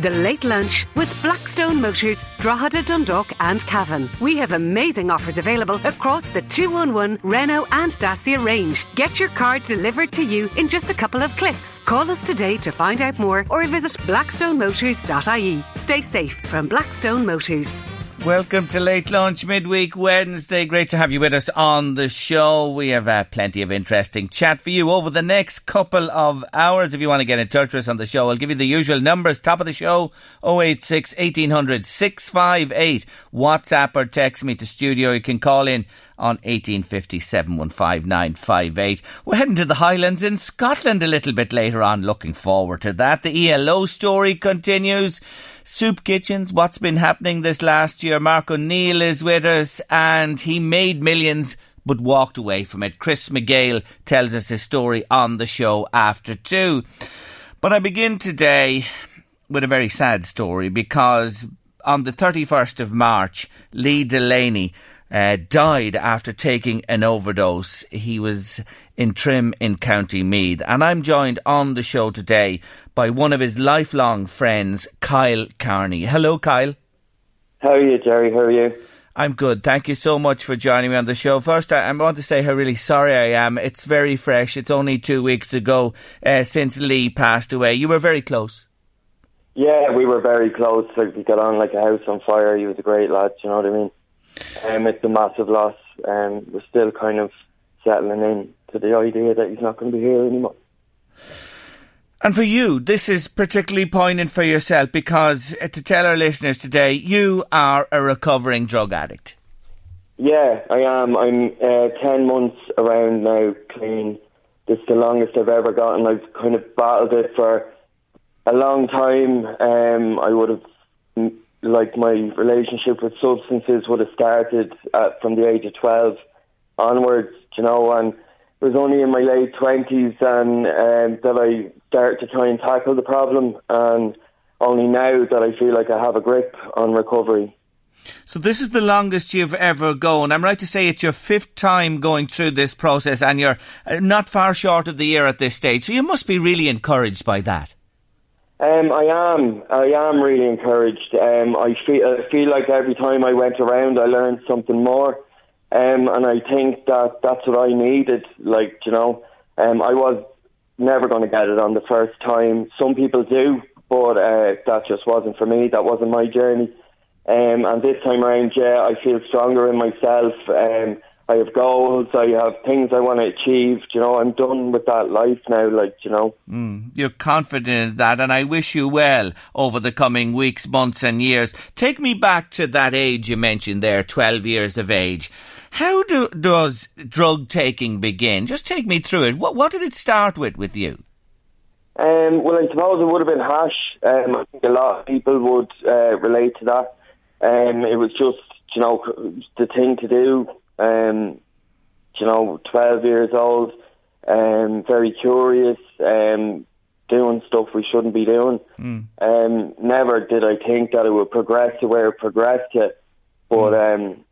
The Late Lunch with Blackstone Motors, Drogheda, Dundalk and Cavan. We have amazing offers available across the 211 Renault and Dacia range. Get your car delivered to you in just a couple of clicks. Call us today to find out more or visit blackstonemotors.ie. Stay safe from Blackstone Motors. Welcome to Late Lunch Midweek Wednesday. Great to have you with us on the show. We have uh, plenty of interesting chat for you over the next couple of hours. If you want to get in touch with us on the show, I'll give you the usual numbers. Top of the show 086 1800 658. WhatsApp or text me to studio. You can call in on 1850 715 We're heading to the Highlands in Scotland a little bit later on. Looking forward to that. The ELO story continues. Soup Kitchens, what's been happening this last year? Mark O'Neill is with us and he made millions but walked away from it. Chris McGale tells us his story on the show after two. But I begin today with a very sad story because on the 31st of March, Lee Delaney uh, died after taking an overdose. He was in Trim in County Meath. And I'm joined on the show today by one of his lifelong friends, Kyle Carney. Hello, Kyle. How are you, Jerry? How are you? I'm good. Thank you so much for joining me on the show. First, I, I want to say how really sorry I am. It's very fresh. It's only two weeks ago uh, since Lee passed away. You were very close. Yeah, we were very close. Like we got on like a house on fire. He was a great lad. You know what I mean? Um, it's a massive loss. Um, we're still kind of settling in to the idea that he's not going to be here anymore. And for you, this is particularly poignant for yourself because, uh, to tell our listeners today, you are a recovering drug addict. Yeah, I am. I'm uh, 10 months around now clean. This is the longest I've ever gotten. I've kind of battled it for a long time. Um, I would have, like, my relationship with substances would have started at, from the age of 12 onwards, you know, and it was only in my late twenties and um, that I started to try and tackle the problem, and only now that I feel like I have a grip on recovery. So this is the longest you've ever gone. I'm right to say it's your fifth time going through this process, and you're uh, not far short of the year at this stage. So you must be really encouraged by that. Um, I am. I am really encouraged. Um, I feel. I feel like every time I went around, I learned something more. Um, and I think that that's what I needed. Like, you know, um, I was never going to get it on the first time. Some people do, but uh, that just wasn't for me. That wasn't my journey. Um, and this time around, yeah, I feel stronger in myself. Um, I have goals. I have things I want to achieve. You know, I'm done with that life now. Like, you know, mm, you're confident in that, and I wish you well over the coming weeks, months, and years. Take me back to that age you mentioned there, twelve years of age. How do, does drug taking begin? Just take me through it. What, what did it start with with you? Um, well, I suppose it would have been hash. Um, I think a lot of people would uh, relate to that. Um, it was just, you know, the thing to do. Um, you know, 12 years old, um, very curious, um, doing stuff we shouldn't be doing. Mm. Um, never did I think that it would progress to where it progressed to. But mm. um,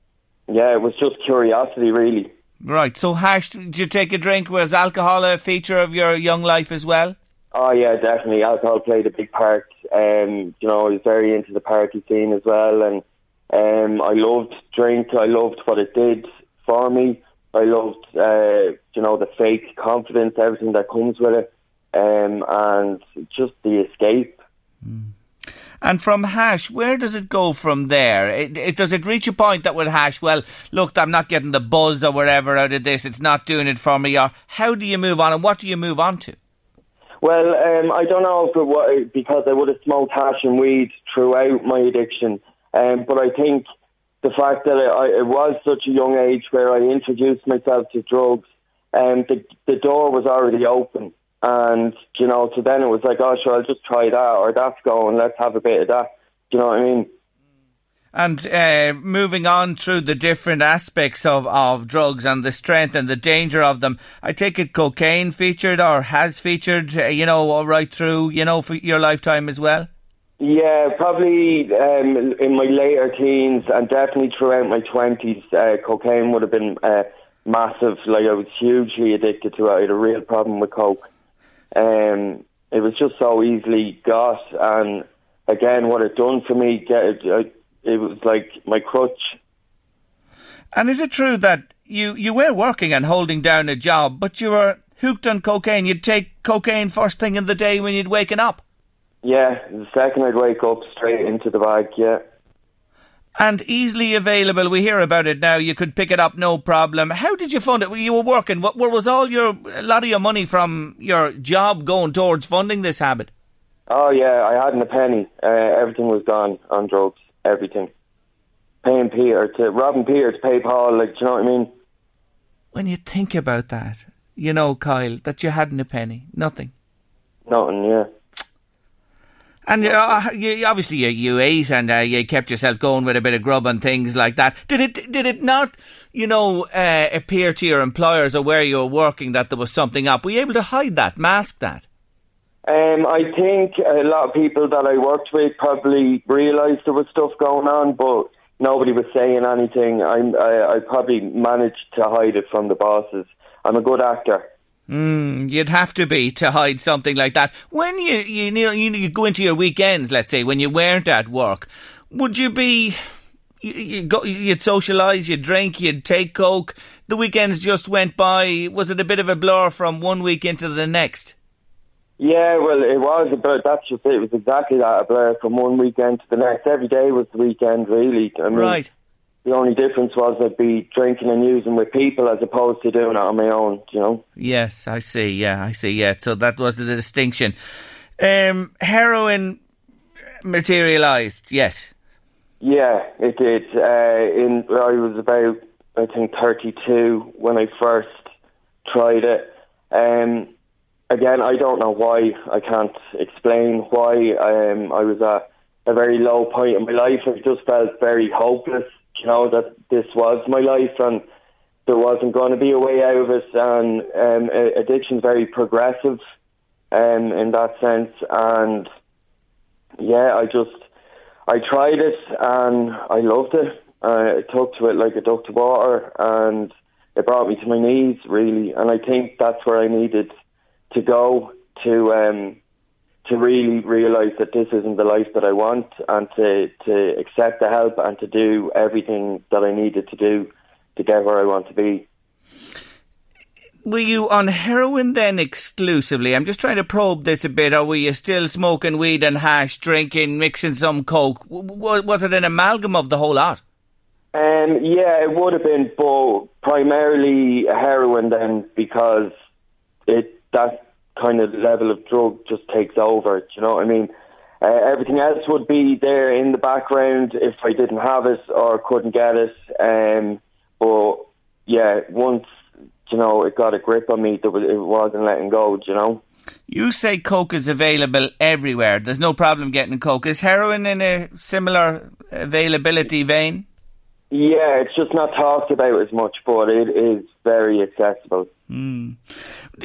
yeah, it was just curiosity, really. Right. So, hash, did you take a drink? Was alcohol a feature of your young life as well? Oh yeah, definitely. Alcohol played a big part. Um, you know, I was very into the party scene as well, and um, I loved drink. I loved what it did for me. I loved, uh, you know, the fake confidence, everything that comes with it, um, and just the escape. Mm. And from hash, where does it go from there? It, it, does it reach a point that with hash, well, look, I'm not getting the buzz or whatever out of this. It's not doing it for me. Or how do you move on, and what do you move on to? Well, um, I don't know was because I would have smoked hash and weed throughout my addiction, um, but I think the fact that I, it was such a young age where I introduced myself to drugs, and um, the the door was already open. And, you know, so then it was like, oh, sure, I'll just try that or that's going, let's have a bit of that. Do you know what I mean? And uh, moving on through the different aspects of, of drugs and the strength and the danger of them, I take it cocaine featured or has featured, uh, you know, right through, you know, for your lifetime as well? Yeah, probably um, in my later teens and definitely throughout my 20s, uh, cocaine would have been uh, massive. Like, I was hugely addicted to it. I had a real problem with coke. Um, it was just so easily got, and again, what it done for me, it, it was like my crutch. And is it true that you you were working and holding down a job, but you were hooked on cocaine? You'd take cocaine first thing in the day when you'd waken up. Yeah, the second I'd wake up, straight into the bag. Yeah and easily available. We hear about it now. You could pick it up, no problem. How did you fund it? You were working. What, where was all your a lot of your money from your job going towards funding this habit? Oh yeah, I hadn't a penny. Uh, everything was gone on drugs. Everything. Paying Peter to robbing Peter to pay Paul. Like, do you know what I mean? When you think about that, you know, Kyle, that you hadn't a penny, nothing. Nothing. Yeah. And uh, you, obviously you, you ate and uh, you kept yourself going with a bit of grub and things like that. Did it did it not, you know, uh, appear to your employers or where you were working that there was something up? Were you able to hide that, mask that? Um, I think a lot of people that I worked with probably realised there was stuff going on, but nobody was saying anything. I, I, I probably managed to hide it from the bosses. I'm a good actor. Mm, you'd have to be to hide something like that. When you you know you, you go into your weekends, let's say when you weren't at work, would you be? You, you go, you'd socialise, you'd drink, you'd take coke. The weekends just went by. Was it a bit of a blur from one week into the next? Yeah, well, it was about that's just it. It was exactly that a blur from one weekend to the next. Every day was the weekend, really. I mean, right. The only difference was I'd be drinking and using with people as opposed to doing it on my own, you know? Yes, I see. Yeah, I see. Yeah, so that was the distinction. Um, heroin materialised, yes. Yeah, it did. Uh, in I was about, I think, 32 when I first tried it. Um, again, I don't know why. I can't explain why. Um, I was at a very low point in my life. I just felt very hopeless you know, that this was my life and there wasn't going to be a way out of it. And um, addiction's very progressive um, in that sense. And yeah, I just, I tried it and I loved it. Uh, I took to it like a duck to water and it brought me to my knees really. And I think that's where I needed to go to um, to really realise that this isn't the life that I want and to, to accept the help and to do everything that I needed to do to get where I want to be. Were you on heroin then exclusively? I'm just trying to probe this a bit. Or were you still smoking weed and hash, drinking, mixing some coke? Was it an amalgam of the whole lot? Um, yeah, it would have been, but primarily heroin then because it that kind of level of drug just takes over. Do you know what I mean? Uh, everything else would be there in the background if I didn't have it or couldn't get it. Um, but yeah, once you know it got a grip on me, it wasn't letting go. Do you know? You say coke is available everywhere. There's no problem getting coke. Is heroin in a similar availability vein? Yeah, it's just not talked about as much, but it is very accessible. Mm.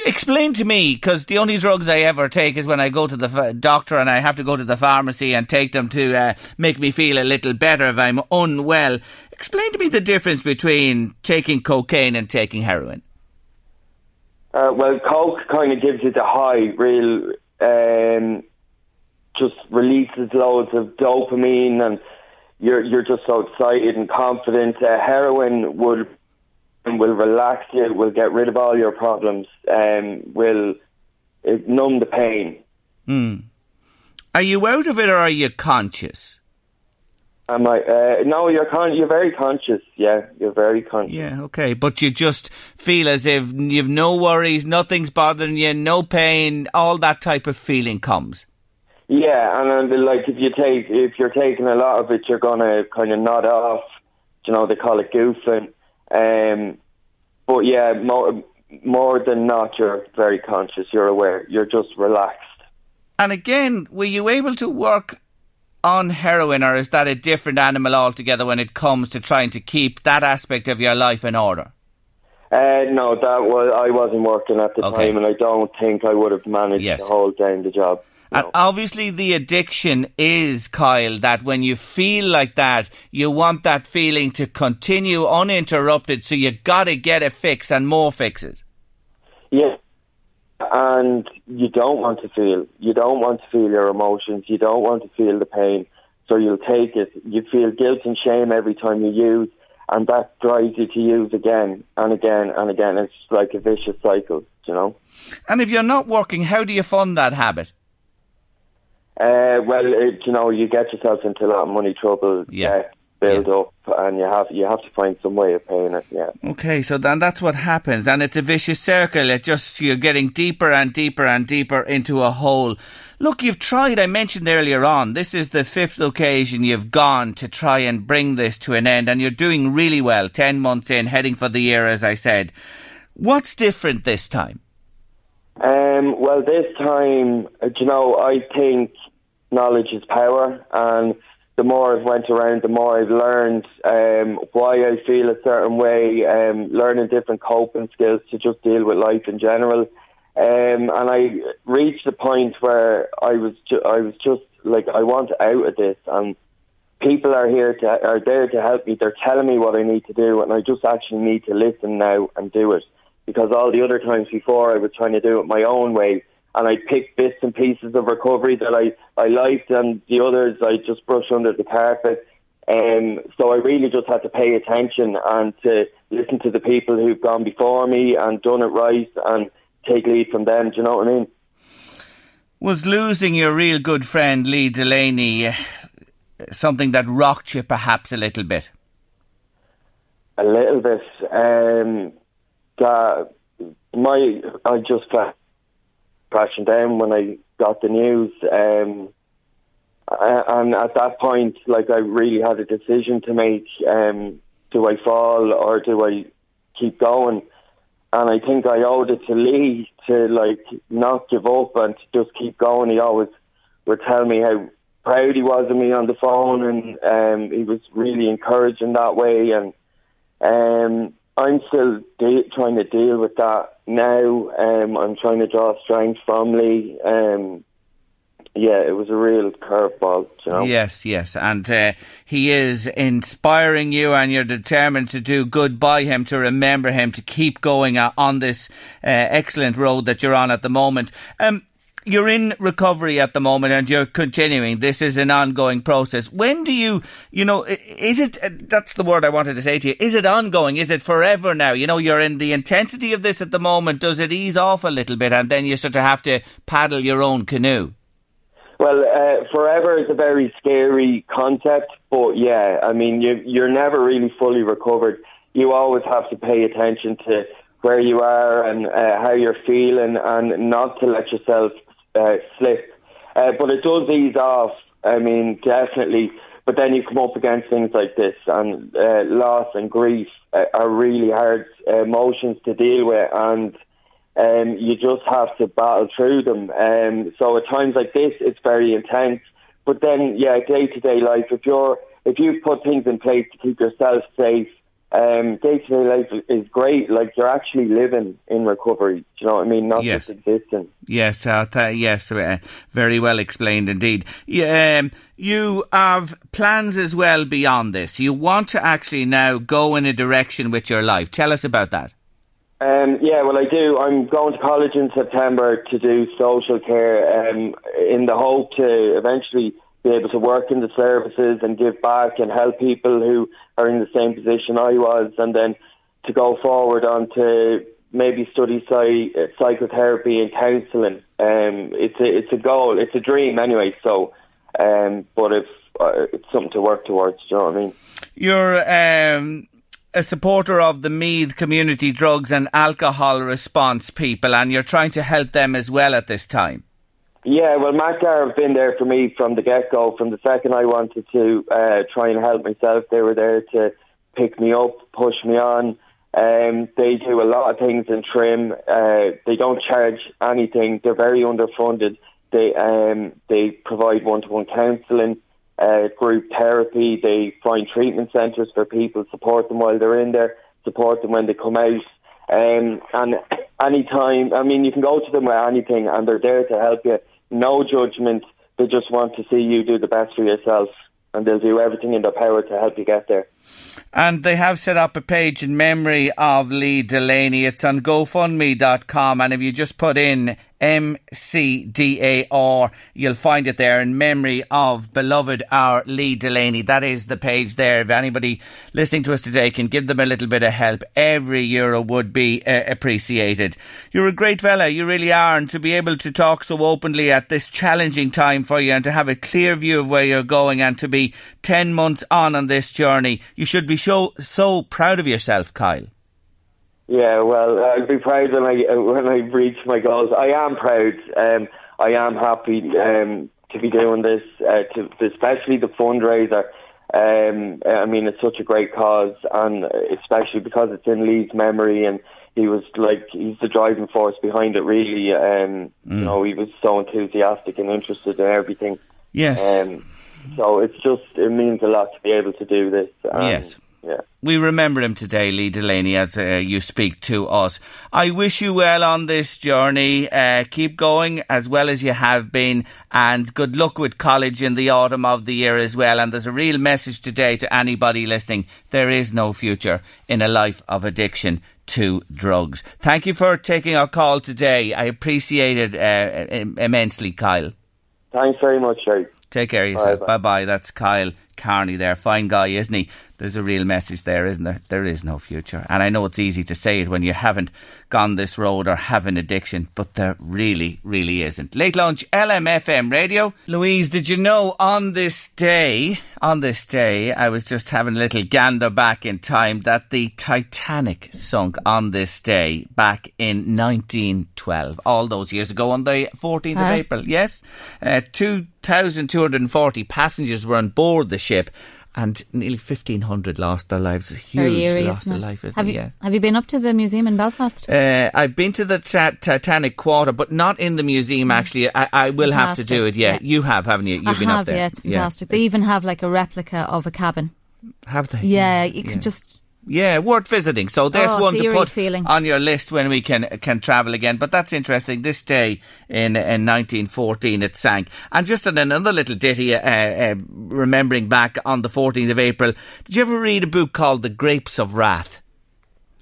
Explain to me, because the only drugs I ever take is when I go to the doctor and I have to go to the pharmacy and take them to uh, make me feel a little better if I'm unwell. Explain to me the difference between taking cocaine and taking heroin. Uh, well, coke kind of gives you the high, real, um, just releases loads of dopamine and you're you're just so excited and confident. Uh, heroin would will relax you, will get rid of all your problems, um, will numb the pain. Mm. Are you out of it or are you conscious? Am I? Uh, no, you're con- You're very conscious. Yeah, you're very conscious. Yeah, okay, but you just feel as if you've no worries, nothing's bothering you, no pain, all that type of feeling comes. Yeah, and uh, like if you take if you're taking a lot of it, you're gonna kind of nod off. You know, they call it goofing. Um, but yeah, more more than not, you're very conscious. You're aware. You're just relaxed. And again, were you able to work on heroin, or is that a different animal altogether when it comes to trying to keep that aspect of your life in order? Uh, no, that was I wasn't working at the Okay. time, and I don't think I would have managed Yes. to hold down the job. And obviously, the addiction is, Kyle, that when you feel like that, you want that feeling to continue uninterrupted, so you got to get a fix and more fixes. Yeah, and you don't want to feel. You don't want to feel your emotions. You don't want to feel the pain. So you'll take it. You feel guilt and shame every time you use, and that drives you to use again and again and again. It's like a vicious cycle, you know. And if you're not working, how do you fund that habit? Uh, well, it, you know, you get yourself into a lot of money trouble. Yeah. debt build up, and you have you have to find some way of paying it. Yeah. Okay, so then that's what happens, and it's a vicious circle. It just you're getting deeper and deeper and deeper into a hole. Look, you've tried. I mentioned earlier on. This is the fifth occasion you've gone to try and bring this to an end, and you're doing really well. Ten months in, heading for the year, as I said. What's different this time? Um, well, this time, uh, you know, I think knowledge is power, and the more I've went around, the more I've learned um, why I feel a certain way, um, learning different coping skills to just deal with life in general. Um, and I reached a point where I was, ju- I was just like, I want out of this, and people are here to are there to help me. They're telling me what I need to do, and I just actually need to listen now and do it. Because all the other times before, I was trying to do it my own way, and I picked bits and pieces of recovery that I I liked, and the others I just brushed under the carpet. Um, so I really just had to pay attention and to listen to the people who've gone before me and done it right, and take lead from them. Do you know what I mean? Was losing your real good friend Lee Delaney uh, something that rocked you perhaps a little bit? A little bit. Um, that my I just felt crashing down when I got the news. Um, and at that point, like I really had a decision to make. Um, do I fall or do I keep going? And I think I owed it to Lee to like not give up and to just keep going. He always would tell me how proud he was of me on the phone, and um, he was really encouraging that way. And um, I'm still de- trying to deal with that now. Um, I'm trying to draw strength from Lee. Um, yeah, it was a real curveball, you know. Yes, yes, and uh, he is inspiring you, and you're determined to do good by him, to remember him, to keep going uh, on this uh, excellent road that you're on at the moment. Um, you're in recovery at the moment, and you're continuing. This is an ongoing process. When do you, you know, is it? Uh, that's the word I wanted to say to you. Is it ongoing? Is it forever now? You know, you're in the intensity of this at the moment. Does it ease off a little bit, and then you sort of have to paddle your own canoe? Well, uh, forever is a very scary concept, but yeah, I mean, you, you're never really fully recovered. You always have to pay attention to where you are and uh, how you're feeling, and not to let yourself uh, slip. Uh, but it does ease off. I mean, definitely. But then you come up against things like this, and uh, loss and grief uh, are really hard emotions to deal with, and um, you just have to battle through them. Um, so at times like this, it's very intense. But then, yeah, day to day life. If you're if you put things in place to keep yourself safe, um, day to day life is great. Like you're actually living in recovery. Do you know what I mean? Not Yes. just existing. Yes, uh, th- yes, uh, very well explained indeed. Yeah, um, you have plans as well beyond this. You want to actually now go in a direction with your life. Tell us about that. Um, yeah, well, I do. I'm going to college in September to do social care um, in the hope to eventually be able to work in the services and give back and help people who are in the same position I was. And then to go forward onto maybe study psy- psychotherapy and counselling. Um, it's a it's a goal, it's a dream anyway. So, um, but if uh, it's something to work towards, do you know what I mean? You're um, a supporter of the Meath community drugs and alcohol response people, and you're trying to help them as well at this time. Yeah, well, MCDAR have been there for me from the get go. From the second I wanted to uh, try and help myself, they were there to pick me up, push me on. Um, they do a lot of things in Trim. Uh, they don't charge anything. They're very underfunded. They um, they provide one to one counselling, uh, group therapy. They find treatment centres for people, support them while they're in there, support them when they come out. Um, and anytime, I mean, you can go to them with anything, and they're there to help you. No judgment. They just want to see you do the best for yourself, and they'll do everything in their power to help you get there. And they have set up a page in memory of Lee Delaney. It's on GoFundMe.com. And if you just put in MCDAR, you'll find it there in memory of beloved our Lee Delaney. That is the page there. If anybody listening to us today can give them a little bit of help, every euro would be uh, appreciated. You're a great fella, you really are. And to be able to talk so openly at this challenging time for you and to have a clear view of where you're going and to be 10 months on on this journey, you should be so, so proud of yourself, Kyle. Yeah, well, I'll be proud when I uh, when I reach my goals. I am proud. Um, I am happy um, to be doing this, uh, to, especially the fundraiser. Um, I mean, it's such a great cause, and especially because it's in Lee's memory, and he was like he's the driving force behind it. Really, um, mm. you know, he was so enthusiastic and interested in everything. Yes. Um, so it's just it means a lot to be able to do this. Yes. Yeah. We remember him today, Lee Delaney, as uh, you speak to us. I wish you well on this journey. Uh, keep going as well as you have been, and good luck with college in the autumn of the year as well. And there's a real message today to anybody listening there is no future in a life of addiction to drugs. Thank you for taking our call today. I appreciate it uh, immensely, Kyle. Thanks very much, Shay. Take care of yourself. Bye bye. That's Kyle Carney there. Fine guy, isn't he? There's a real message there, isn't there? There is no future. And I know it's easy to say it when you haven't gone this road or have an addiction, but there really, really isn't. Late lunch, LMFM radio. Louise, did you know on this day, on this day, I was just having a little gander back in time that the Titanic sunk on this day back in 1912, all those years ago on the 14th of April. Yes? Uh, 2,240 passengers were on board the ship and nearly 1,500 lost their lives. A huge eerie, loss of life, isn't have it? You, yeah. Have you been up to the museum in Belfast? Uh, I've been to the Titanic Quarter, but not in the museum, mm. actually. I, I will have to do it, yeah. yeah. You have, haven't you? You've I been have, up there. yeah, it's fantastic. Yeah, they it's even have like a replica of a cabin. Have they? Yeah, you can just yeah, worth visiting. So there's oh, one to put feeling. on your list when we can can travel again. But that's interesting. This day in in 1914 it sank. And just another little ditty, uh, uh, remembering back on the 14th of April. Did you ever read a book called The Grapes of Wrath?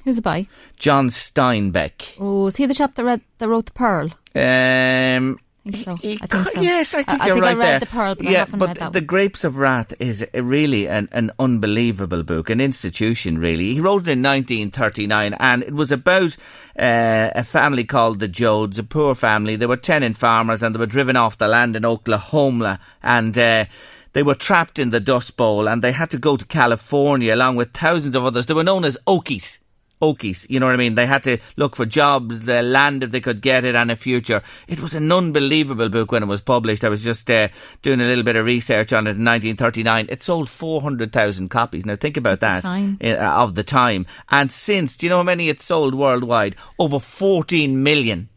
Who's it by? John Steinbeck. Oh, is he the chap that, read, that wrote The Pearl? Um, think so. I think so. Yes, I think I, you're I think right there. The Pearl, but yeah, but the Grapes of Wrath is really an, an unbelievable book, an institution. Really, he wrote it in 1939, and it was about uh, a family called the Joads, a poor family. They were tenant farmers, and they were driven off the land in Oklahoma, and. Uh, they were trapped in the Dust Bowl and they had to go to California along with thousands of others. They were known as Okies. Okies. You know what I mean? They had to look for jobs, the land if they could get it, and a future. It was an unbelievable book when it was published. I was just uh, doing a little bit of research on it in 1939. It sold 400,000 copies. Now think about that the uh, of the time. And since, do you know how many it sold worldwide? Over 14 million.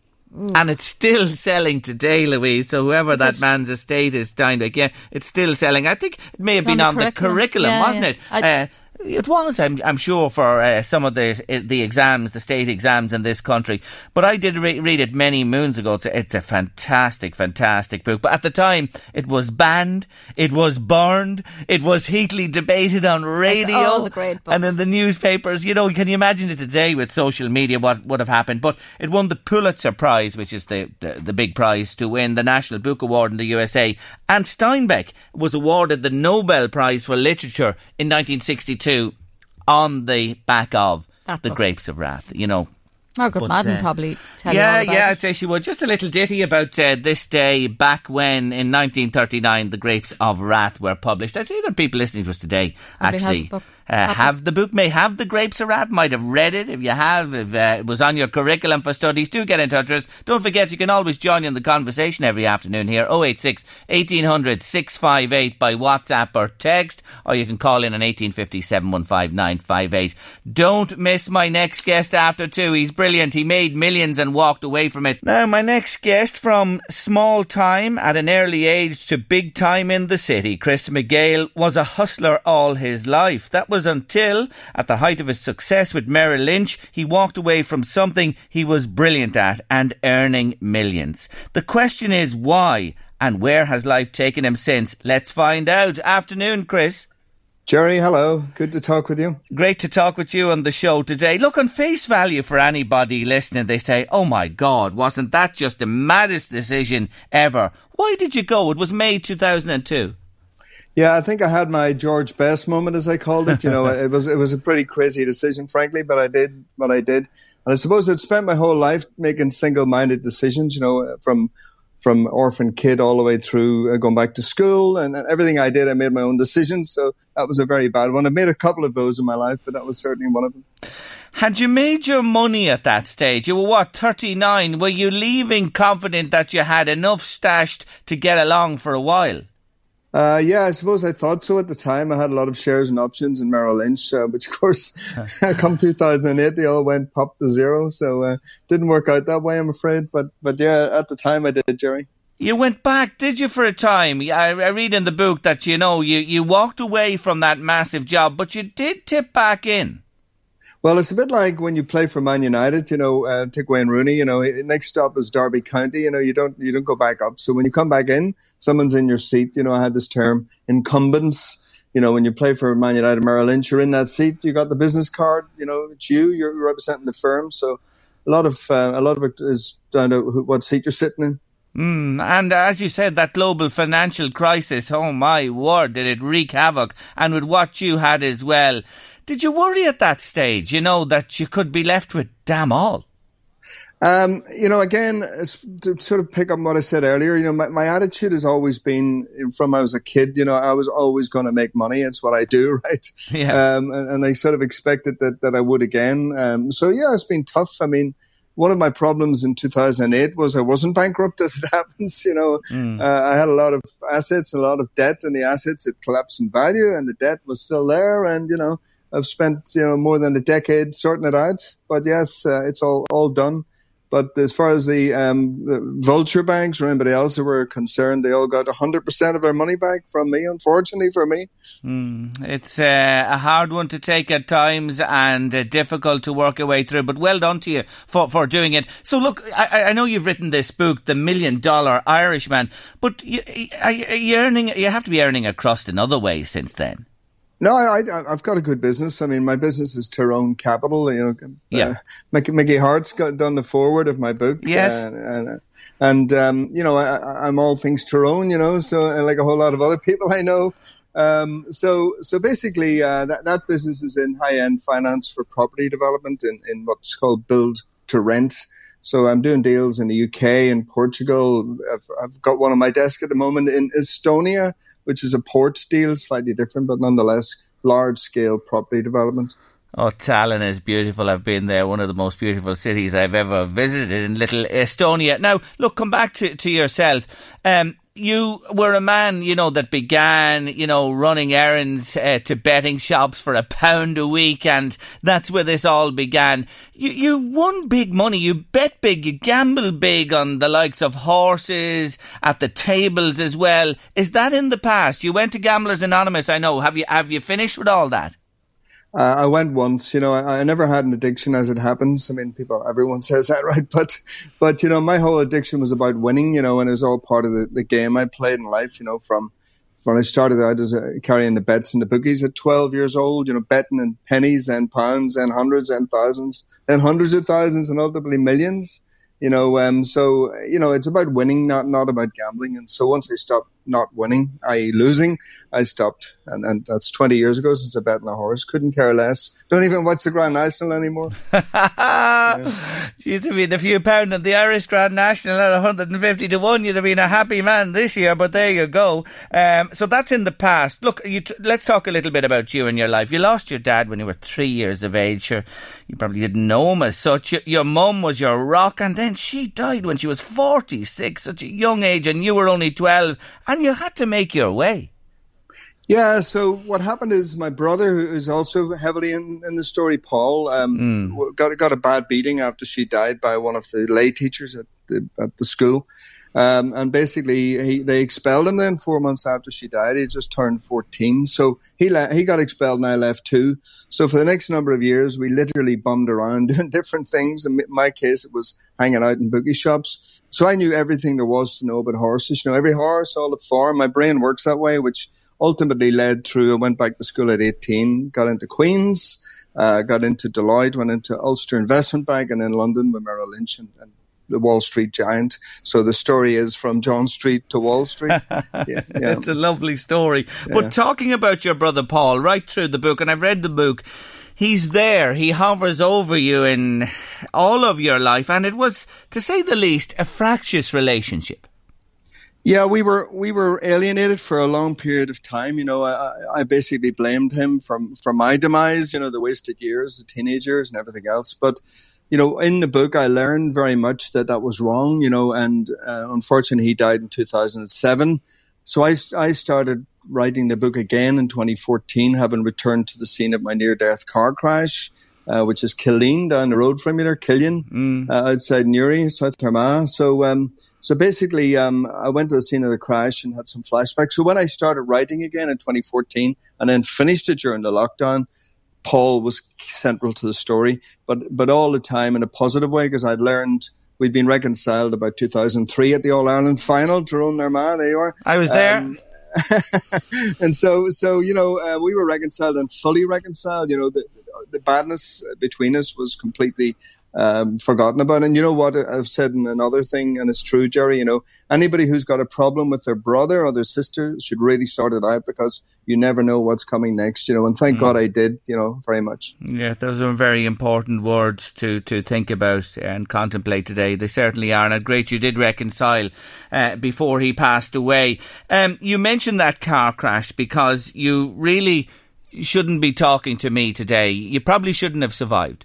And it's still selling today, Louise. So whoever is that it? man's estate is, Steinbeck, yeah, it's still selling. I think it may have it's been on the curriculum, curriculum yeah, wasn't yeah. it? Uh, it was, I'm, I'm sure, for uh, some of the the exams, the state exams in this country. But I did re- read it many moons ago. It's a, it's a fantastic, fantastic book. But at the time, it was banned, it was burned, it was heatedly debated on radio, like all the great books. and in the newspapers. You know, can you imagine it today with social media? What would have happened? But it won the Pulitzer Prize, which is the, the the big prize to win the National Book Award in the USA. And Steinbeck was awarded the Nobel Prize for Literature in 1962 on the back of That the book. Grapes of Wrath. You know, Margaret But, Madden uh, probably tell you yeah, yeah. I'd say she would. Just a little ditty about uh, this day back when, in 1939, The Grapes of Wrath were published. I'd say there are people listening to us today Probably actually. Uh, have the book, may have The Grapes of Wrath, might have read it. If you have, if uh, it was on your curriculum for studies, do get in touch with us. Don't forget, you can always join in the conversation every afternoon here, 086 1800 658 by WhatsApp or text, or you can call in on 1850 715 958. Don't miss my next guest after two. He's brilliant. He made millions and walked away from it. Now, my next guest from small time at an early age to big time in the city, Chris McGale was a hustler all his life. That was until, at the height of his success with Merrill Lynch, he walked away from something he was brilliant at and earning millions. The question is why and where has life taken him since? Let's find out. Afternoon, Chris. Jerry, hello. Good to talk with you. Great to talk with you on the show today. Look, on face value for anybody listening, they say, oh my God, wasn't that just the maddest decision ever? Why did you go? It was May 2002. Yeah, I think I had my George Best moment, as I called it. You know, it was it was a pretty crazy decision, frankly, but I did what I did, and I suppose I'd spent my whole life making single-minded decisions. You know, from from orphan kid all the way through uh, going back to school, and, and everything I did, I made my own decisions. So that was a very bad one. I've made a couple of those in my life, but that was certainly one of them. Had you made your money at that stage? You were what, 39? Were you leaving confident that you had enough stashed to get along for a while? Uh, yeah, I suppose I thought so at the time. I had a lot of shares and options in Merrill Lynch, uh, which of course, come 2008, they all went pop to zero. So uh, didn't work out that way, I'm afraid. But but yeah, at the time I did, Jerry. You went back, did you, for a time? I, I read in the book that, you know, you, you walked away from that massive job, but you did tip back in. Well, it's a bit like when you play for Man United. You know, uh, take Wayne Rooney. You know, next stop is Derby County. You know, you don't you don't go back up. So when you come back in, someone's in your seat. You know, I had this term incumbents. You know, when you play for Man United, Merrill Lynch, you're in that seat. You got the business card. You know, it's you. You're representing the firm. So a lot of uh, a lot of it is down to what seat you're sitting in. Mm, and as you said, that global financial crisis, oh my word, did it wreak havoc. And with what you had as well, did you worry at that stage, you know, that you could be left with damn all? Um, you know, again, to sort of pick up what I said earlier, you know, my, my attitude has always been from I was a kid, you know, I was always going to make money. It's what I do, right? Yeah. Um, and, and I sort of expected that, that I would again. Um, so yeah, it's been tough. I mean, one of my problems in 2008 was I wasn't bankrupt as it happens. You know, uh, I had a lot of assets, a lot of debt, and the assets had collapsed in value, and the debt was still there. And you know, I've spent you know more than a decade sorting it out. But yes, uh, it's all all done. But as far as the, um, the vulture banks or anybody else who were concerned, they all got 100% of their money back from me, unfortunately for me. It's uh, a hard one to take at times and uh, difficult to work your way through, but well done to you for, for doing it. So, look, I, I know you've written this book, The Million Dollar Irishman, but you, you earning, you have to be earning a crust in other ways since then. No, I, I, I've got a good business. I mean, my business is Tyrone Capital. You know, Yeah. Uh, Mickey, Mickey Harte's got done the forward of my book. Yes. Uh, and, and um, you know, I, I'm all things Tyrone. You know, so uh, like a whole lot of other people I know. Um, so, so basically, uh, that that business is in high end finance for property development in, in what's called build to rent. So I'm doing deals in the UK and Portugal. I've, I've got one on my desk at the moment in Estonia, which is a port deal, slightly different, but nonetheless large scale property development. Oh, Tallinn is beautiful. I've been there. One of the most beautiful cities I've ever visited in little Estonia. Now, look, come back to, to yourself. Um, you were a man, you know, that began, you know, running errands uh, to betting shops for a pound a week, and that's where this all began. You, you won big money. You bet big. You gamble big on the likes of horses at the tables as well. Is that in the past? You went to Gamblers Anonymous. I know. Have you have you finished with all that? Uh, I went once, you know, I, I never had an addiction as it happens. I mean, people, everyone says that, right? But, but, you know, my whole addiction was about winning, you know, and it was all part of the, the game I played in life, you know, from, when I started out as a, carrying the bets and the bookies at 12 years old, you know, betting in pennies and pounds and hundreds and thousands and hundreds of thousands and ultimately millions, you know, um, so, you know, it's about winning, not, not about gambling. And so once I stopped not winning, i.e., losing, I stopped, and, and that's 20 years ago since I bet on a horse. Couldn't care less. Don't even watch the Grand National anymore. yeah. Used to be the few pound at the Irish Grand National at 150 to one. You'd have been a happy man this year, but there you go. Um, so that's in the past. Look, t- let's talk a little bit about you and your life. You lost your dad when you were three years of age. Sure, you probably didn't know him as such. Your, your mum was your rock, and then she died when she was 46, such a young age, and you were only 12, and you had to make your way. Yeah, so what happened is my brother, who is also heavily in, in the story, Paul, um, mm. got got a bad beating after she died by one of the lay teachers at the at the school, um, and basically he, they expelled him. Then four months after she died, he just turned fourteen, so he le- he got expelled and I left too. So for the next number of years, we literally bummed around doing different things. In my case, it was hanging out in bookie shops. So I knew everything there was to know about horses. You know, every horse, all the farm. My brain works that way, which ultimately led through. I went back to school at 18, got into Queen's, uh, got into Deloitte, went into Ulster Investment Bank, and in London with Merrill Lynch and, and, the Wall Street giant. So the story is from John Street to Wall Street. Yeah, yeah. it's a lovely story. Yeah. But talking about your brother Paul, right through the book, and I've read the book. He's there. He hovers over you in all of your life, and it was, to say the least, a fractious relationship. Yeah, we were we were alienated for a long period of time. You know, I, I basically blamed him from from my demise. You know, the wasted years, the teenagers, and everything else. But you know, in the book, I learned very much that that was wrong. You know, and uh, unfortunately, he died in 2007. So I I started writing the book again in 2014, having returned to the scene of my near death car crash. Uh, which is Killeen down the road from you there, Killian, mm. uh, outside Newry, South Armagh. So, um, so basically, um, I went to the scene of the crash and had some flashbacks. So when I started writing again in 2014 and then finished it during the lockdown, Paul was central to the story, but but all the time in a positive way because I'd learned we'd been reconciled about 2003 at the All Ireland final. Armagh, there you are. I was there. Um, and so, so you know, uh, we were reconciled and fully reconciled. You know, the the badness between us was completely um, forgotten about. And you know what I've said in another thing, and it's true, Jerry. You know, anybody who's got a problem with their brother or their sister should really start it out because you never know what's coming next. You know, and thank mm. God I did. You know, very much. Yeah, those are very important words to to think about and contemplate today. They certainly are, and great you did reconcile uh, before he passed away. Um, you mentioned that car crash because you really shouldn't be talking to me today. You probably shouldn't have survived.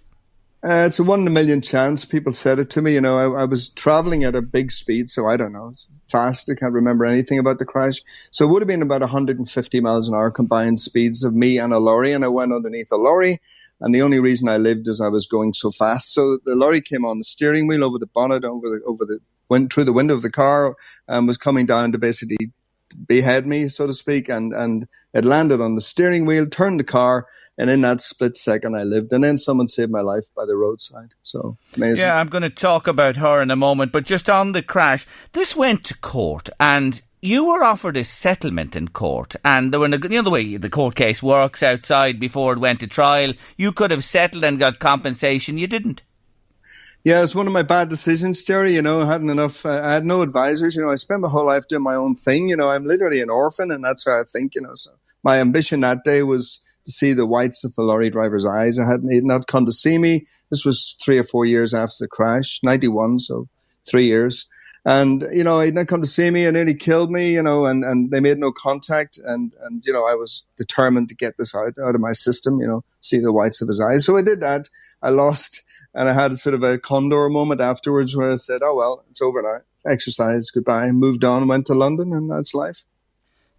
Uh, it's a one in a million chance. People said it to me. You know, I, I was traveling at a big speed, so I don't know, fast. I can't remember anything about the crash. So it would have been about 150 miles an hour combined speeds of me and a lorry, and I went underneath a lorry. And the only reason I lived is I was going so fast. So the lorry came on the steering wheel over the bonnet, over the over the went through the window of the car, and was coming down to basically behead me, so to speak. And and it landed on the steering wheel, turned the car and in that split second, I lived. And then someone saved my life by the roadside. So amazing. Yeah, I'm going to talk about her in a moment. But just on the crash, this went to court and you were offered a settlement in court, and there were you know the way the court case works outside before it went to trial. You could have settled and got compensation. You didn't. Yeah, it's one of my bad decisions, Jerry. You know, I hadn't enough. Uh, I had no advisors. You know, I spent my whole life doing my own thing. You know, I'm literally an orphan, and that's how I think. You know, so my ambition that day was to see the whites of the lorry driver's eyes. I had he had not come to see me. This was three or four years after the crash, 91, so three years. And, you know, he'd not come to see me and nearly killed me, you know, and, and they made no contact. And, and, you know, I was determined to get this out, out of my system, you know, see the whites of his eyes. So I did that. I lost and I had sort of a condor moment afterwards where I said, oh, well, it's over now. Exercise, goodbye. Moved on, went to London and that's life.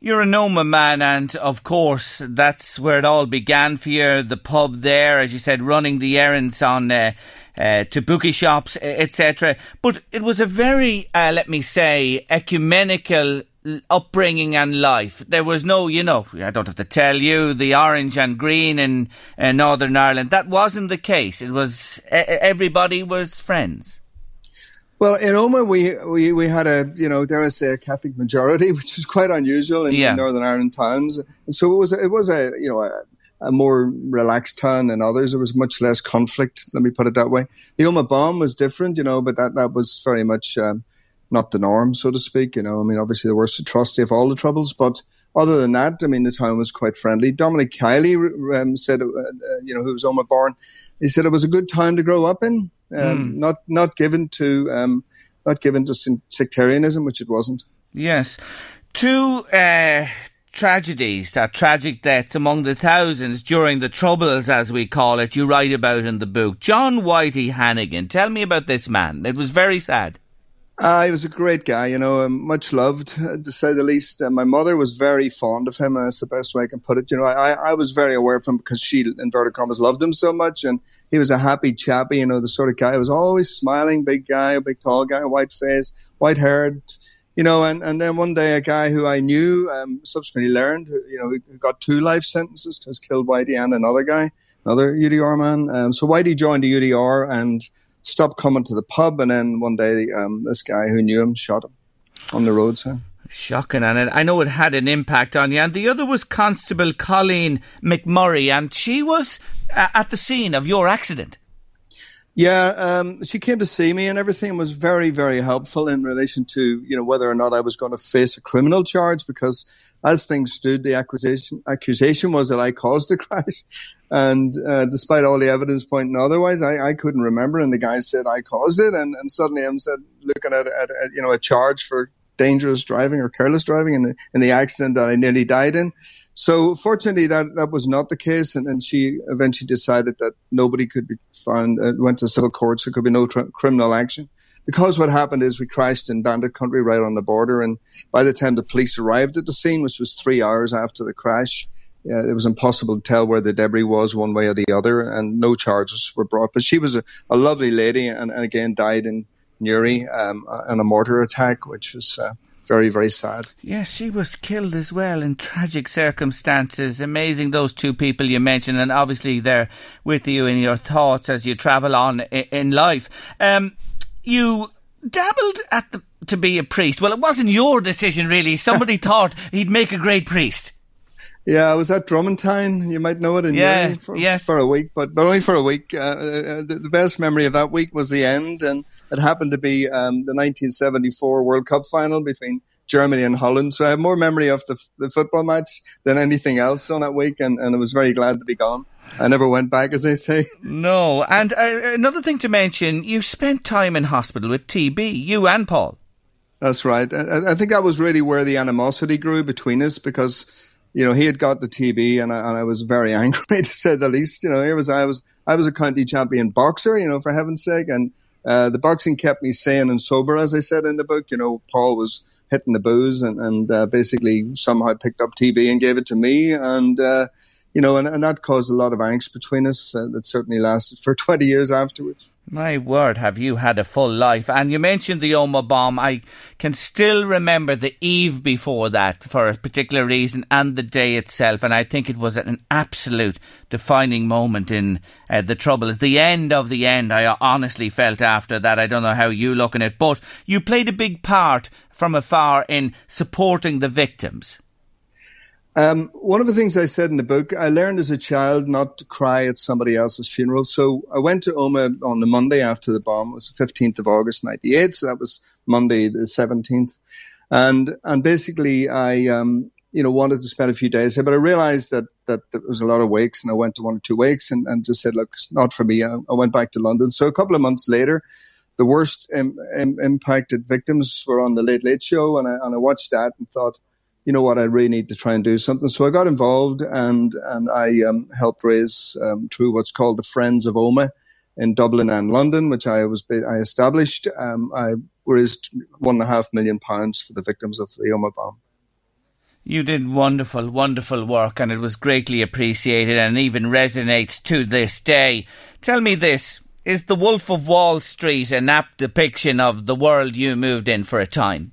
You're an Omagh man, and of course, that's where it all began for you. The pub there, as you said, running the errands on uh, uh, to bookie shops, etc. But it was a very, uh, let me say, ecumenical upbringing and life. There was no, you know, I don't have to tell you, the orange and green in uh, Northern Ireland. That wasn't the case. It was everybody was friends. Well, in Omagh, we, we, we had a, you know, dare I say, a Catholic majority, which is quite unusual in, yeah. Northern Ireland towns. And so it was, it was a, you know, a, a, more relaxed town than others. There was much less conflict. Let me put it that way. The Omagh bomb was different, you know, but that, that was very much, um, not the norm, so to speak. You know, I mean, obviously the worst atrocity of all the troubles, but other than that, I mean, the town was quite friendly. Dominic Kiely um, said, uh, uh, you know, who was Omagh born, he said it was a good time to grow up in, um, mm. not not given to um, not given to sectarianism, which it wasn't. Yes, two uh, tragedies, uh, tragic deaths among the thousands during the Troubles, as we call it. You write about in the book, John Whitey Hannigan. Tell me about this man. It was very sad. Uh, he was a great guy, you know, um, much loved, uh, to say the least. Uh, my mother was very fond of him, and that's the best way I can put it. You know, I, I was very aware of him because she, inverted commas, loved him so much, and he was a happy chappy, you know, the sort of guy who was always smiling, big guy, a big tall guy, white face, white haired, you know, and, and then one day a guy who I knew, um, subsequently learned, you know, who got two life sentences because killed Whitey and another guy, another UDR man. Um, so Whitey joined the UDR and stopped coming to the pub, and then one day um, this guy who knew him shot him on the roadside. Shocking, and I know it had an impact on you. And the other was Constable Colleen McMurray, and she was uh, at the scene of your accident. Yeah, um, she came to see me and everything was very, very helpful in relation to you know whether or not I was going to face a criminal charge because as things stood, the accusation accusation was that I caused the crash, and uh, despite all the evidence pointing otherwise, I, I couldn't remember. And the guy said I caused it, and, and suddenly I'm said looking at, at, at, you know a charge for dangerous driving or careless driving in the, in the accident that I nearly died in. So fortunately, that, that was not the case, and, and she eventually decided that nobody could be found. Uh, went to civil court, so there could be no tr- criminal action. Because what happened is we crashed in Bandit Country, right on the border, and by the time the police arrived at the scene, which was three hours after the crash, yeah, it was impossible to tell where the debris was one way or the other, and no charges were brought. But she was a, a lovely lady, and, and, again died in Newry um, in a mortar attack, which was uh, very, very sad. Yes, she was killed as well in tragic circumstances. Amazing, those two people you mentioned, and obviously they're with you in your thoughts as you travel on in life. Um, you dabbled at the to be a priest. Well, it wasn't your decision, really. Somebody thought he'd make a great priest. Yeah, I was at Dromantine. You might know it in yeah, for, yes. for a week, but, but only for a week. Uh, uh, the, the, best memory of that week was the end, and it happened to be um, the 1974 World Cup final between Germany and Holland. So I have more memory of the, the football match than anything else on that week, and, and I was very glad to be gone. I never went back, as they say. No, and uh, another thing to mention: you spent time in hospital with TB, you and Paul. That's right. I, I think that was really where the animosity grew between us because you know, he had got the TB, and I, and I was very angry to say the least. You know, here was I was I was a county champion boxer, you know, for heaven's sake, and uh, the boxing kept me sane and sober, as I said in the book. You know, Paul was hitting the booze and, and uh, basically somehow picked up TB and gave it to me, and uh, you know, and, and that caused a lot of angst between us. Uh, that certainly lasted for twenty years afterwards. My word, have you had a full life? And you mentioned the Omagh bomb. I can still remember the eve before that for a particular reason and the day itself. And I think it was an absolute defining moment in uh, the Troubles. The end of the end, I honestly felt after that. I don't know how you look at it, but you played a big part from afar in supporting the victims. Um, one of the things I said in the book, I learned as a child not to cry at somebody else's funeral. So I went to Omagh on the Monday after the bomb. It was the 15th of August, 98. So that was Monday, the 17th. And, and basically I, um, you know, wanted to spend a few days there, but I realized that, that there was a lot of wakes and I went to one or two wakes and, and just said, look, it's not for me. I, I went back to London. So a couple of months later, the worst Im- Im- impacted victims were on the Late Late Show. And I, and I watched that and thought, you know what, I really need to try and do something. So I got involved and, and I um, helped raise um, through what's called the Friends of Omagh in Dublin and London, which I was I established. Um, I raised one and a half million pounds for the victims of the Omagh bomb. You did wonderful, wonderful work, and it was greatly appreciated and even resonates to this day. Tell me this is The Wolf of Wall Street an apt depiction of the world you moved in for a time?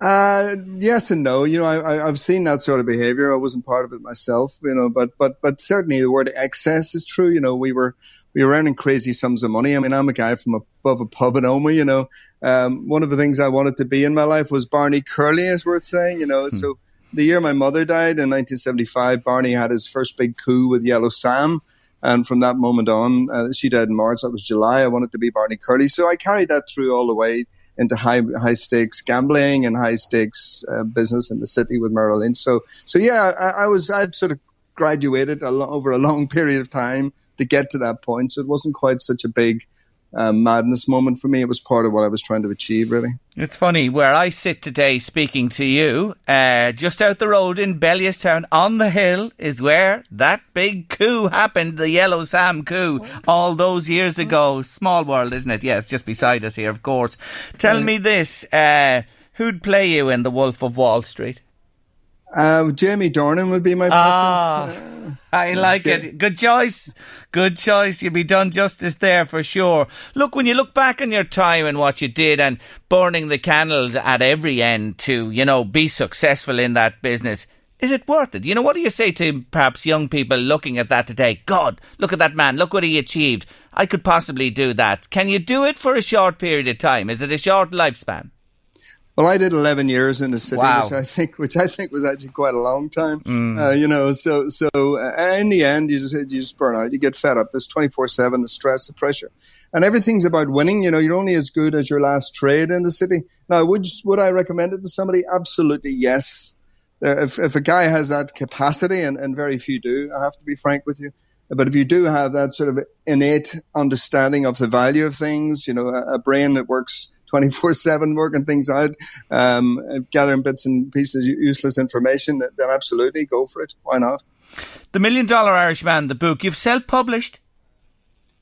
Uh, yes and no. You know, I, have seen that sort of behavior. I wasn't part of it myself, you know, but, but, but certainly the word excess is true. You know, we were, we were earning crazy sums of money. I mean, I'm a guy from above a pub in Omagh, you know. Um, one of the things I wanted to be in my life was Barney Curley, as worth saying, you know. Hmm. So the year my mother died in 1975, Barney had his first big coup with Yellow Sam. And from that moment on, uh, she died in March. That was July. I wanted to be Barney Curley. So I carried that through all the way into high high stakes gambling and high stakes uh, business in the city with Merrill Lynch. So so yeah, I, I was I'd sort of graduated a lo- over a long period of time to get to that point. So it wasn't quite such a big um, madness moment for me. It was part of what I was trying to achieve, really. It's funny where I sit today speaking to you, uh, just out the road in Bellewstown on the hill is where that big coup happened, the Yellow Sam coup, all those years ago. Small world, isn't it? Yeah, it's just beside us here, of course. Tell me this, uh, who'd play you in The Wolf of Wall Street? Uh, Jamie Dornan would be my Ah, preference. I like it. Good choice. Good choice. You'll be done justice there for sure. Look, when you look back on your time and what you did and burning the candles at every end to, you know, be successful in that business, is it worth it? You know, what do you say to perhaps young people looking at that today? God, look at that man. Look what he achieved. I could possibly do that. Can you do it for a short period of time? Is it a short lifespan? Well, I did 11 years in the city, Wow. which I think, which I think was actually quite a long time. Uh, you know, so so uh, in the end, you just you just burn out. You get fed up. It's 24 seven. The stress, the pressure, and everything's about winning. You know, you're only as good as your last trade in the city. Now, would would I recommend it to somebody? Absolutely, yes. Uh, if if a guy has that capacity, and, and very few do, I have to be frank with you. But if you do have that sort of innate understanding of the value of things, you know, a, a brain that works 24 7 working things out, um, gathering bits and pieces of useless information, then absolutely go for it. Why not? The Million Dollar Irishman, the book, you've self published.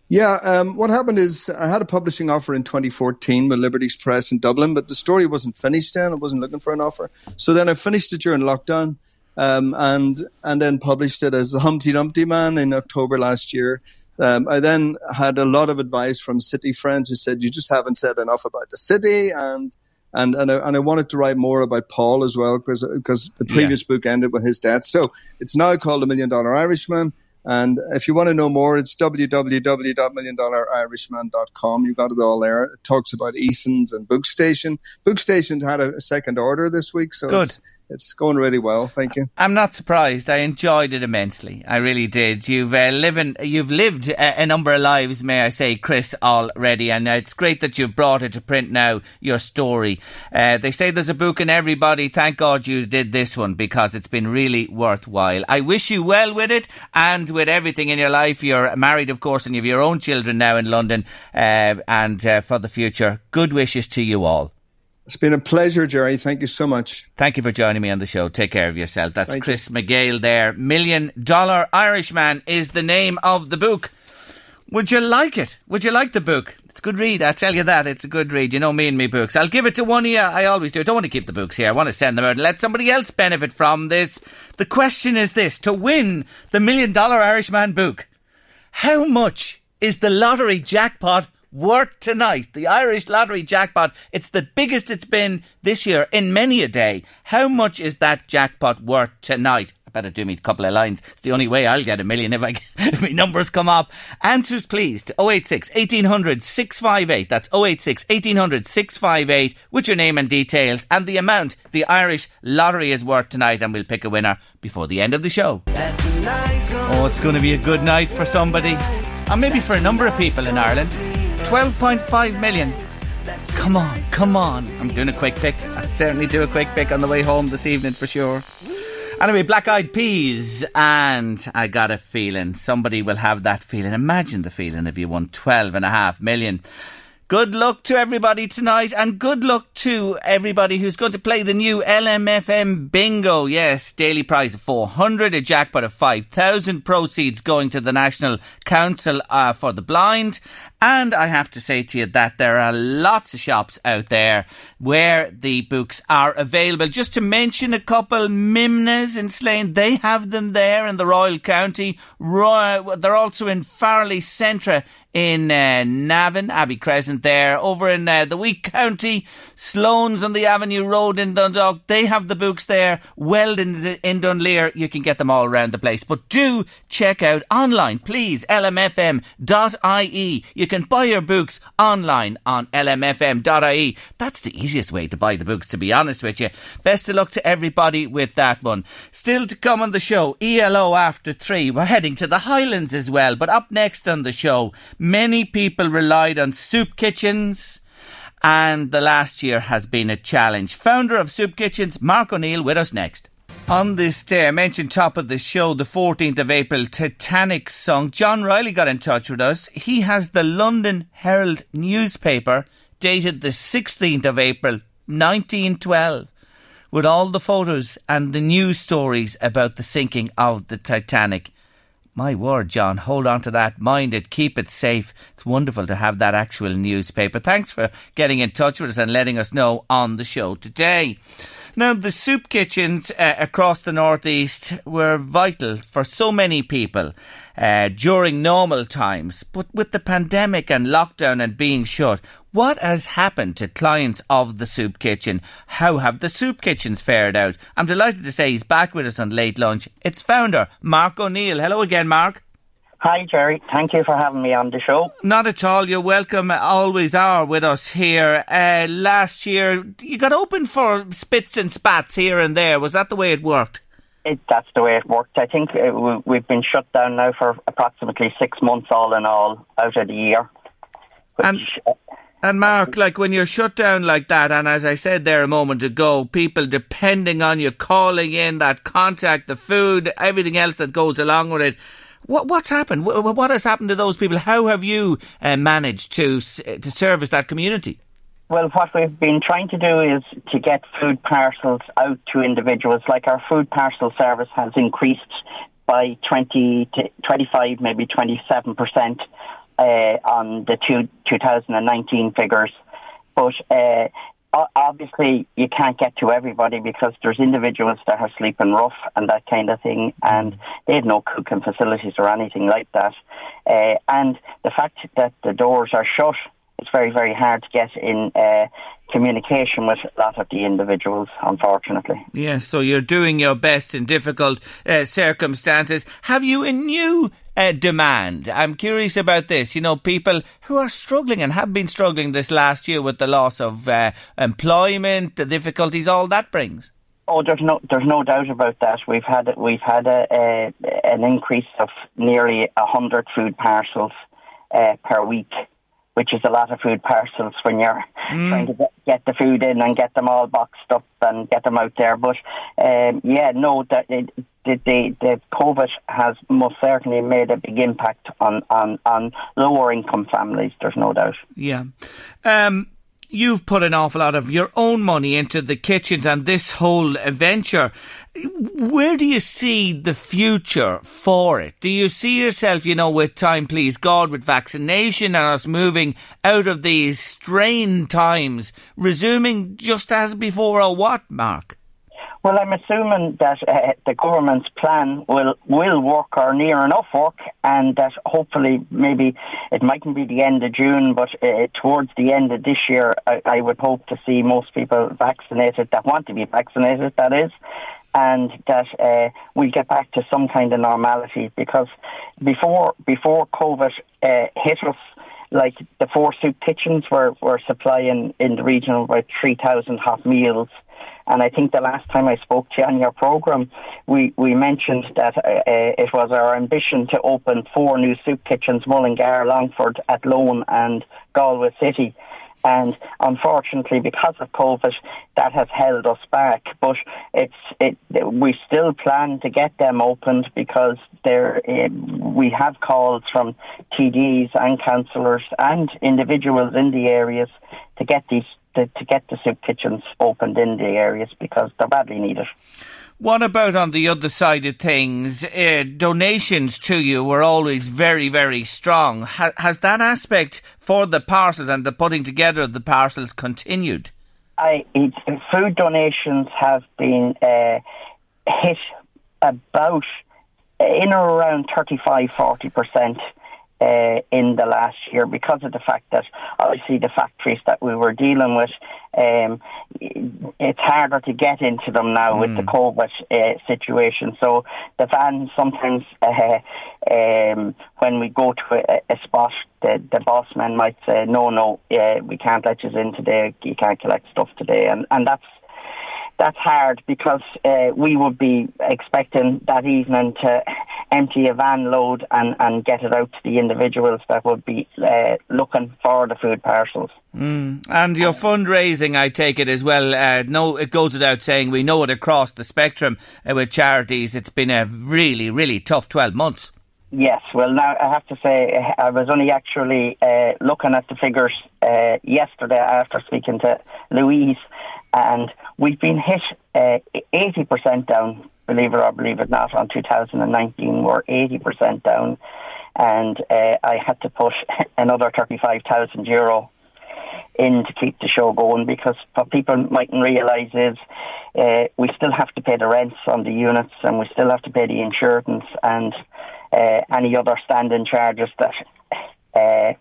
Yeah, um, what happened is I had a publishing offer in 2014 with Liberties Press in Dublin, but the story wasn't finished then. I wasn't looking for an offer. So then I finished it during lockdown um, and and then published it as the Humpty Dumpty Man in October last year. Um, I then had a lot of advice from city friends who said, you just haven't said enough about the city and and and I, and I wanted to write more about Paul as well because because the previous book ended with his death. So it's now called The Million Dollar Irishman. And if you want to know more, it's www.milliondollaririshman.com. You've got it all there. It talks about Eason's and Bookstation. Bookstation had a, a second order this week, so Good. It's, it's going really well. Thank you. I'm not surprised. I enjoyed it immensely. I really did. You've uh, living, you've lived a, a number of lives, may I say, Chris, already, and it's great that you've brought it to print now. Your story. Uh, they say there's a book in everybody. Thank God you did this one because it's been really worthwhile. I wish you well with it and with everything in your life. You're married, of course, and you have your own children now in London, uh, and uh, for the future. Good wishes to you all. It's been a pleasure, Jerry. Thank you so much. Thank you for joining me on the show. Take care of yourself. That's Thank Chris McGale there. Million Dollar Irishman is the name of the book. Would you like it? Would you like the book? It's a good read, I tell you that. It's a good read. You know me and me books. I'll give it to one of you. I always do. I don't want to keep the books here. I want to send them out and let somebody else benefit from this. The question is this to win the Million Dollar Irishman book, how much is the lottery jackpot worth tonight? The Irish lottery jackpot. It's the biggest it's been this year in many a day. How much is that jackpot worth tonight? I better do me a couple of lines. It's the only way I'll get a million if I if my numbers come up. Answers please to 086 1800 658. That's 086 1800 658 with your name and details and the amount the Irish lottery is worth tonight and we'll pick a winner before the end of the show. Oh, it's going to be a good night for somebody. And maybe for a number of people in Ireland. 12.5 million. Come on, come on. I'm doing a quick pick. I'll certainly do a quick pick on the way home this evening for sure. Anyway, Black Eyed Peas, and I got a feeling somebody will have that feeling. Imagine the feeling if you won 12.5 million. Good luck to everybody tonight, and good luck to everybody who's going to play the new LMFM Bingo. Yes, daily prize of 400, a jackpot of 5,000, proceeds going to the National Council uh, for the Blind. And I have to say to you that there are lots of shops out there where the books are available. Just to mention a couple, Mimna's in Slane, they have them there in the Royal County. Roy- they're also in Farley Centra in uh, Navan, Abbey Crescent there. Over in uh, the Wee County, Sloan's on the Avenue Road in Dundalk, they have the books there. Weldon's in Dunleer, you can get them all around the place. But do check out online, please, lmfm.ie. You can buy your books online on lmfm.ie. That's the easiest way to buy the books, to be honest with you. Best of luck to everybody with that one. Still to come on the show, ELO after three. We're heading to the Highlands as well, but up next on the show, many people relied on soup kitchens and the last year has been a challenge. Founder of Soup Kitchens, Mark O'Neill, with us next. On this day, I mentioned top of the show, the 14th of April, Titanic song. John Riley got in touch with us. He has the London Herald newspaper dated the 16th of April, 1912, with all the photos and the news stories about the sinking of the Titanic. My word, John, hold on to that. Mind it, keep it safe. It's wonderful to have that actual newspaper. Thanks for getting in touch with us and letting us know on the show today. Now, the soup kitchens uh, across the northeast were vital for so many people uh, during normal times, but with the pandemic and lockdown and being shut, what has happened to clients of the soup kitchen? How have the soup kitchens fared out? I'm delighted to say he's back with us on late lunch. It's founder Mark O'Neill. Hello again, Mark. Hi, Jerry. Thank you for having me on the show. Not at all. You're welcome. Always are with us here. Uh, last year, you got open for spits and spats here and there. Was that the way it worked? It, that's the way it worked. I think uh, we've been shut down now for approximately six months, all in all, out of the year. Which, and, uh, and Mark, like when you're shut down like that, and as I said there a moment ago, people depending on you, calling in that contact, the food, everything else that goes along with it what, what's happened? What has happened to those people? How have you uh, managed to to service that community? Well, what we've been trying to do is to get food parcels out to individuals. Like our food parcel service has increased by 20 to 25, maybe 27 percent uh, on the two, 2019 figures. But uh, obviously you can't get to everybody because there's individuals that are sleeping rough and that kind of thing, and they have no cooking facilities or anything like that. Uh, and the fact that the doors are shut, it's very, very hard to get in uh, communication with a lot of the individuals, unfortunately. Yes, so you're doing your best in difficult uh, circumstances. Have you a new uh, demand. I'm curious about this. You know, people who are struggling and have been struggling this last year with the loss of uh, employment, the difficulties all that brings. Oh, there's no, there's no doubt about that. We've had, we've had a, a an increase of nearly hundred food parcels uh, per week which is a lot of food parcels when you're mm. trying to get, the food in and get them all boxed up and get them out there. But um, yeah, no, that it, the, the, the COVID has most certainly made a big impact on, on, on lower income families, there's no doubt. Yeah. Um, you've put an awful lot of your own money into the kitchens and this whole venture. Where do you see the future for it? Do you see yourself, you know, with time, please God, with vaccination and us moving out of these strained times, resuming just as before, or what, Mark? Well, I'm assuming that uh, the government's plan will will work or near enough work, and that hopefully maybe it mightn't be the end of June, but uh, towards the end of this year, I, I would hope to see most people vaccinated that want to be vaccinated. That is, and that uh, we get back to some kind of normality because before before COVID uh, hit us, like the four soup kitchens were, were supplying in the region about 3,000 hot meals and I think the last time I spoke to you on your program, we, we mentioned that uh, uh, it was our ambition to open four new soup kitchens, Mullingar, Longford, Athlone and Galway City. And unfortunately, because of COVID, that has held us back. But it's it. We still plan to get them opened because there uh, we have calls from TDs and councillors and individuals in the areas to get these to, to get the soup kitchens opened in the areas because they're badly needed. What about on the other side of things? Uh, donations to you were always very, very strong. Ha- has that aspect for the parcels and the putting together of the parcels continued? I, food donations have been uh, hit about in or around 35 40% uh, in the last year because of the fact that obviously the factories that we were dealing with, um, it's harder to get into them now mm. with the hmm. COVID uh, situation. So the vans sometimes, uh, um, when we go to a, a spot, the, the boss man might say, no, no, uh, we can't let you in today, you can't collect stuff today. And, and that's that's hard because uh, we would be expecting that evening to empty a van load and, and get it out to the individuals that would be uh, looking for the food parcels. Mm. And your fundraising, I take it as well. Uh, no, it goes without saying. We know it across the spectrum uh, with charities. It's been a really, really tough twelve months. Yes, well, now I have to say I was only actually uh, looking at the figures uh, yesterday after speaking to Louise, and we've been hit uh, eighty percent down. Believe it or believe it not, on 2019 we're eighty percent down, and uh, I had to push another thirty-five thousand euro in to keep the show going because what people mightn't realise is uh, we still have to pay the rents on the units and we still have to pay the insurance and uh, any other standing charges that uh,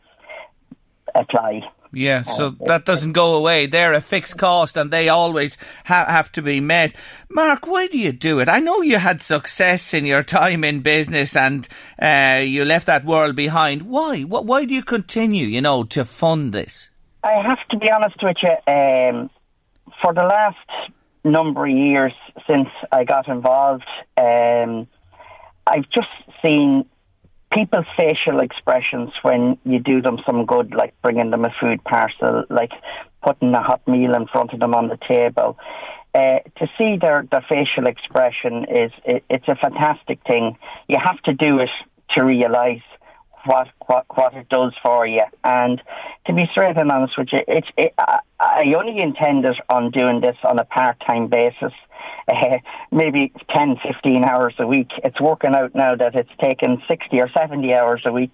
apply. Yeah, so that doesn't go away. They're a fixed cost and they always ha- have to be met. Mark, why do you do it? I know you had success in your time in business and uh, you left that world behind. Why? Why do you continue, you know, to fund this? I have to be honest with you. Um, for the last number of years since I got involved, um, I've just seen people's facial expressions when you do them some good, like bringing them a food parcel, like putting a hot meal in front of them on the table. Uh, to see their, their facial expression is it, it's a fantastic thing. You have to do it to realise what what what it does for you. And to be straight and honest with you, it's it, I, I only intended on doing this on a part time basis uh, maybe 10, 15 hours a week. It's working out now that it's taken 60 or 70 hours a week.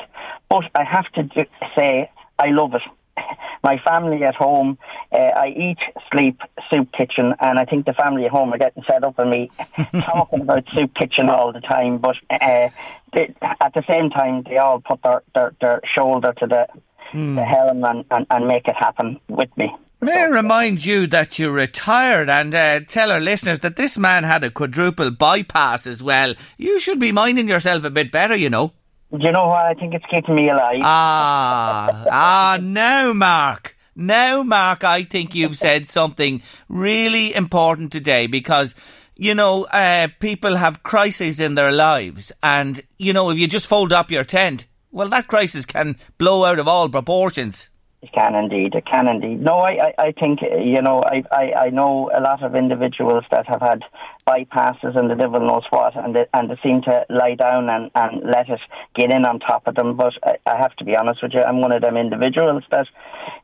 But I have to do, say, I love it. My family at home, uh, I eat, sleep, soup kitchen, and I think the family at home are getting fed up with me talking about soup kitchen all the time. But uh, they, at the same time, they all put their, their, their shoulder to the, mm. the helm and, and, and make it happen with me. May I remind you that you retired and uh, tell our listeners that this man had a quadruple bypass as well. You should be minding yourself a bit better, you know. Do you know what? I think it's keeping me alive. Ah, ah, now, Mark. Now, Mark, I think you've said something really important today because you know, uh, people have crises in their lives, and you know, if you just fold up your tent, well, that crisis can blow out of all proportions. It can indeed. It can indeed. No, I, I, I think, you know, I, I, I know a lot of individuals that have had bypasses and the devil knows what, and they, and they seem to lie down and, and let it get in on top of them. But I, I have to be honest with you, I'm one of them individuals that,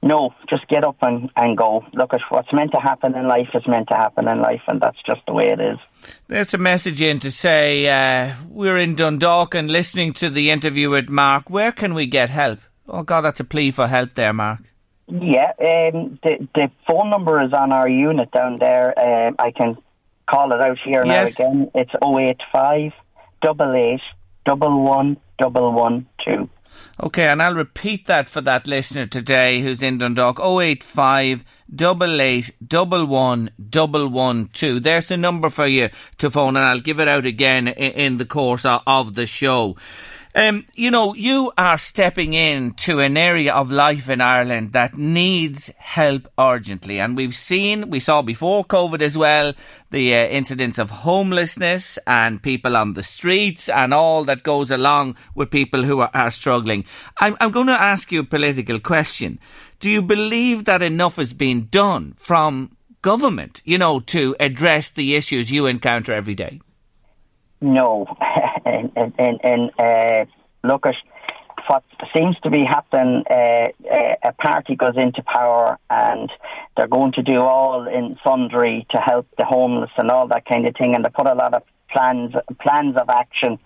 no, just get up and, and go. Look at what's meant to happen in life is meant to happen in life, and that's just the way it is. There's a message in to say uh, we're in Dundalk and listening to the interview with Mark. Where can we get help? Oh God, that's a plea for help there, Mark. Yeah, um, the the phone number is on our unit down there. Um, I can call it out here yes. now again. It's 085 88 111 Okay, and I'll repeat that for that listener today who's in Dundalk 085 88 112. There's a number for you to phone, and I'll give it out again in, in the course of the show. Um, you know, you are stepping into an area of life in Ireland that needs help urgently. And we've seen, we saw before COVID as well, the uh, incidents of homelessness and people on the streets and all that goes along with people who are, are struggling. I'm, I'm going to ask you a political question. Do you believe that enough has been done from government, you know, to address the issues you encounter every day? No, and and, and, and uh, look at what seems to be happening. Uh, uh, a party goes into power, and they're going to do all in sundry to help the homeless and all that kind of thing, and they put a lot of plans plans of action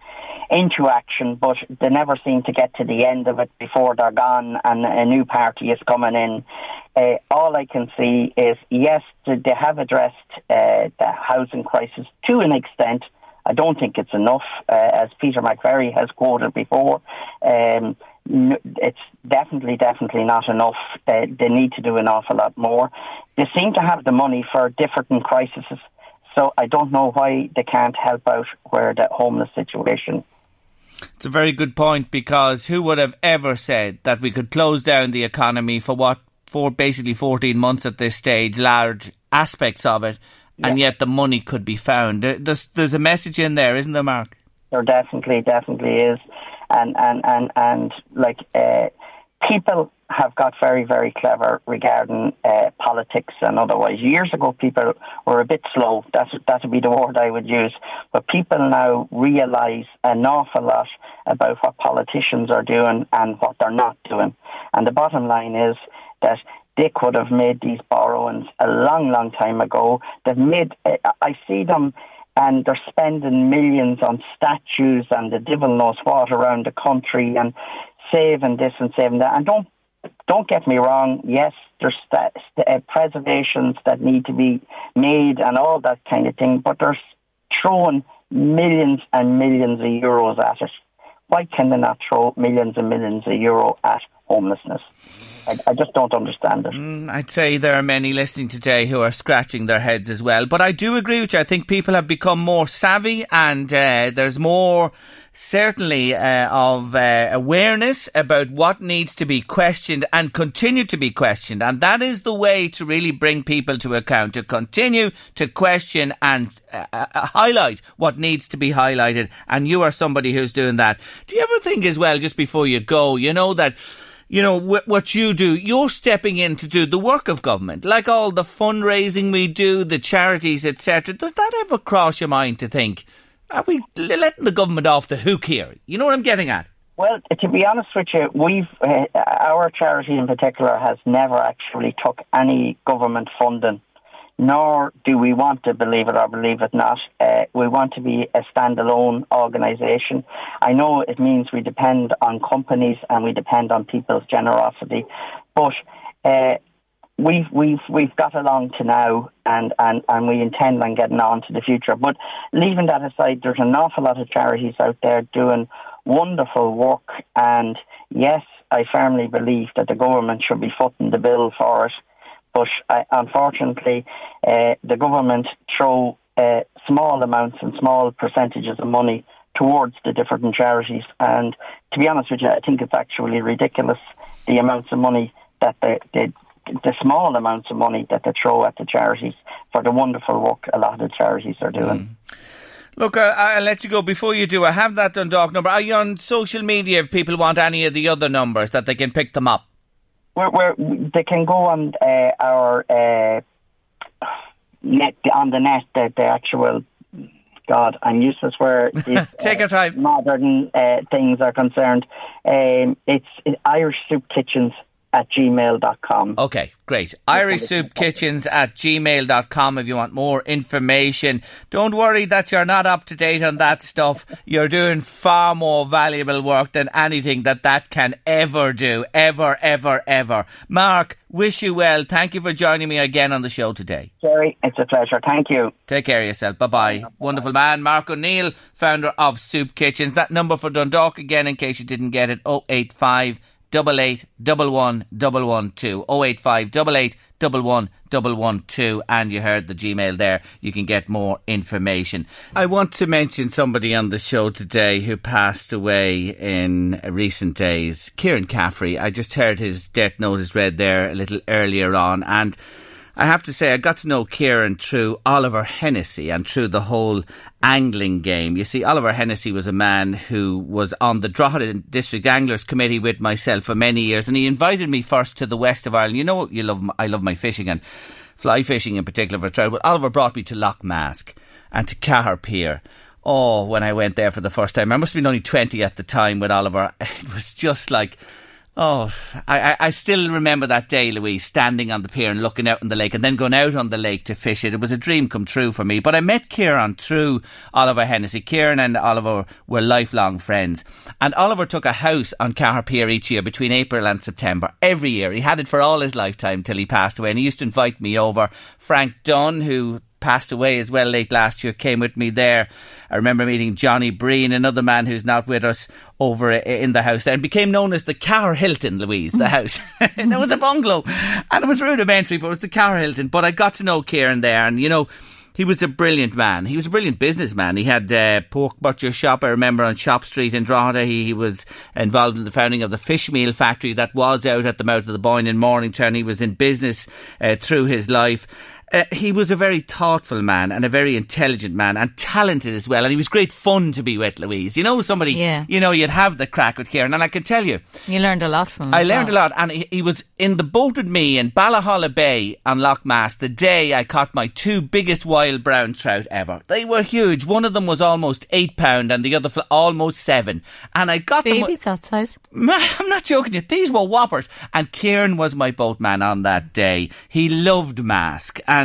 into action, but they never seem to get to the end of it before they're gone and a new party is coming in. Uh, all I can see is yes, they have addressed uh, the housing crisis to an extent I don't think it's enough, uh, as Peter McVerry has quoted before. Um, it's definitely, definitely not enough. Uh, they need to do an awful lot more. They seem to have the money for different crises, so I don't know why they can't help out where the homeless situation. It's a very good point because who would have ever said that we could close down the economy for what for basically 14 months at this stage, large aspects of it, and yet the money could be found. There's there's a message in there, isn't there, Mark? there definitely, definitely is, and and and and like uh, people have got very, very clever regarding uh, politics and otherwise. Years ago, people were a bit slow. That's that would be the word I would use. But people now realise an awful lot about what politicians are doing and what they're not doing. And the bottom line is that they could have made these borrowings a long, long time ago. They've made. I see them and they're spending millions on statues and the devil knows what around the country and saving this and saving that. And don't don't get me wrong. Yes, there's st- uh, preservations that need to be made and all that kind of thing, but they're throwing millions and millions of euros at it. Why can they not throw millions and millions of euro at homelessness? I, I, just don't understand it. Mm, I'd say there are many listening today who are scratching their heads as well. But I do agree with you. I think people have become more savvy and uh, there's more certainly uh, of uh, awareness about what needs to be questioned and continue to be questioned. And that is the way to really bring people to account, to continue to question and uh, uh, highlight what needs to be highlighted. And you are somebody who's doing that. Do you ever think as well, just before you go, you know, that you know, what you do, you're stepping in to do the work of government, like all the fundraising we do, the charities, etc. Does that ever cross your mind to think, are we letting the government off the hook here? You know what I'm getting at? Well, to be honest with you, we've uh, our charity in particular has never actually took any government funding, nor do we want to believe it or believe it not. Uh, we want to be a standalone organisation. I know it means we depend on companies and we depend on people's generosity, but uh, we've we've we've got along to now, and, and, and we intend on getting on to the future. But leaving that aside, there's an awful lot of charities out there doing wonderful work, and yes, I firmly believe that the government should be footing the bill for it. But uh, unfortunately, uh, the government throw uh, small amounts and small percentages of money towards the different charities. And to be honest with you, I think it's actually ridiculous the amounts of money that they, they the small amounts of money that they throw at the charities for the wonderful work a lot of the charities are doing. Mm. Look, uh, I'll let you go. Before you do, I have that Dundalk number. Are you on social media if people want any of the other numbers that they can pick them up? We're, we're, they can go on uh, our uh, net on the net, the, the actual God, I'm useless where take uh, your time. Modern uh, things are concerned. Um, it's, it's Irish Soup Kitchens at gmail.com. Okay, great. Irish Soup Kitchens at gmail.com if you want more information. Don't worry that you're not up to date on that stuff. You're doing far more valuable work than anything that that can ever do. Ever, ever, ever. Mark, wish you well. Thank you for joining me again on the show today. Jerry, it's a pleasure. Thank you. Take care of yourself. Bye bye. Wonderful man, Mark O'Neill, founder of Soup Kitchens. That number for Dundalk again, in case you didn't get it, 085 double eight double one double one two oh eight five double eight double one double one two and you heard the Gmail there. You can get more information. I want to mention somebody on the show today who passed away in recent days. Kieran Caffrey. I just heard his death notice read there a little earlier on and I have to say, I got to know Kieran through Oliver Hennessy and through the whole angling game. You see, Oliver Hennessy was a man who was on the Drogheda District Anglers Committee with myself for many years, and he invited me first to the west of Ireland. You know, you love I love my fishing and fly fishing in particular for trout. But Oliver brought me to Lough Mask and to Cahir Pier. Oh, when I went there for the first time, I must have been only twenty at the time with Oliver. It was just like Oh, I, I still remember that day, Louise, standing on the pier and looking out on the lake and then going out on the lake to fish it. It was a dream come true for me. But I met Kieran through Oliver Hennessy. Kieran and Oliver were lifelong friends. And Oliver took a house on Cahir Pier each year between April and September. Every year. He had it for all his lifetime till he passed away. And he used to invite me over. Frank Dunn, who passed away as well late last year, came with me there. I remember meeting Johnny Breen, another man who's not with us, over in the house there, and became known as the Cahir Hilton, Louise, the house. and it was a bungalow, and it was rudimentary, but it was the Cahir Hilton. But I got to know Kieran there, and you know, he was a brilliant man. He was a brilliant businessman. He had a pork butcher shop, I remember, on Shop Street in Drogheda. He, he, was involved in the founding of the fish meal factory that was out at the mouth of the Boyne in Mornington. He was in business uh, through his life uh, he was a very thoughtful man and a very intelligent man and talented as well. And he was great fun to be with, Louise. You know, somebody, Yeah. you know, you'd have the crack with Kieran. And I can tell you, You learned a lot from him. I learned a lot, and he, he was in the boat with me in Ballahalla Bay on Lough Mask the day I caught my two biggest wild brown trout ever. They were huge. One of them was almost eight pound, and the other fl- almost seven. And I got them. Babies that size. I'm not joking you. These were whoppers. And Kieran was my boatman on that day. He loved Mask and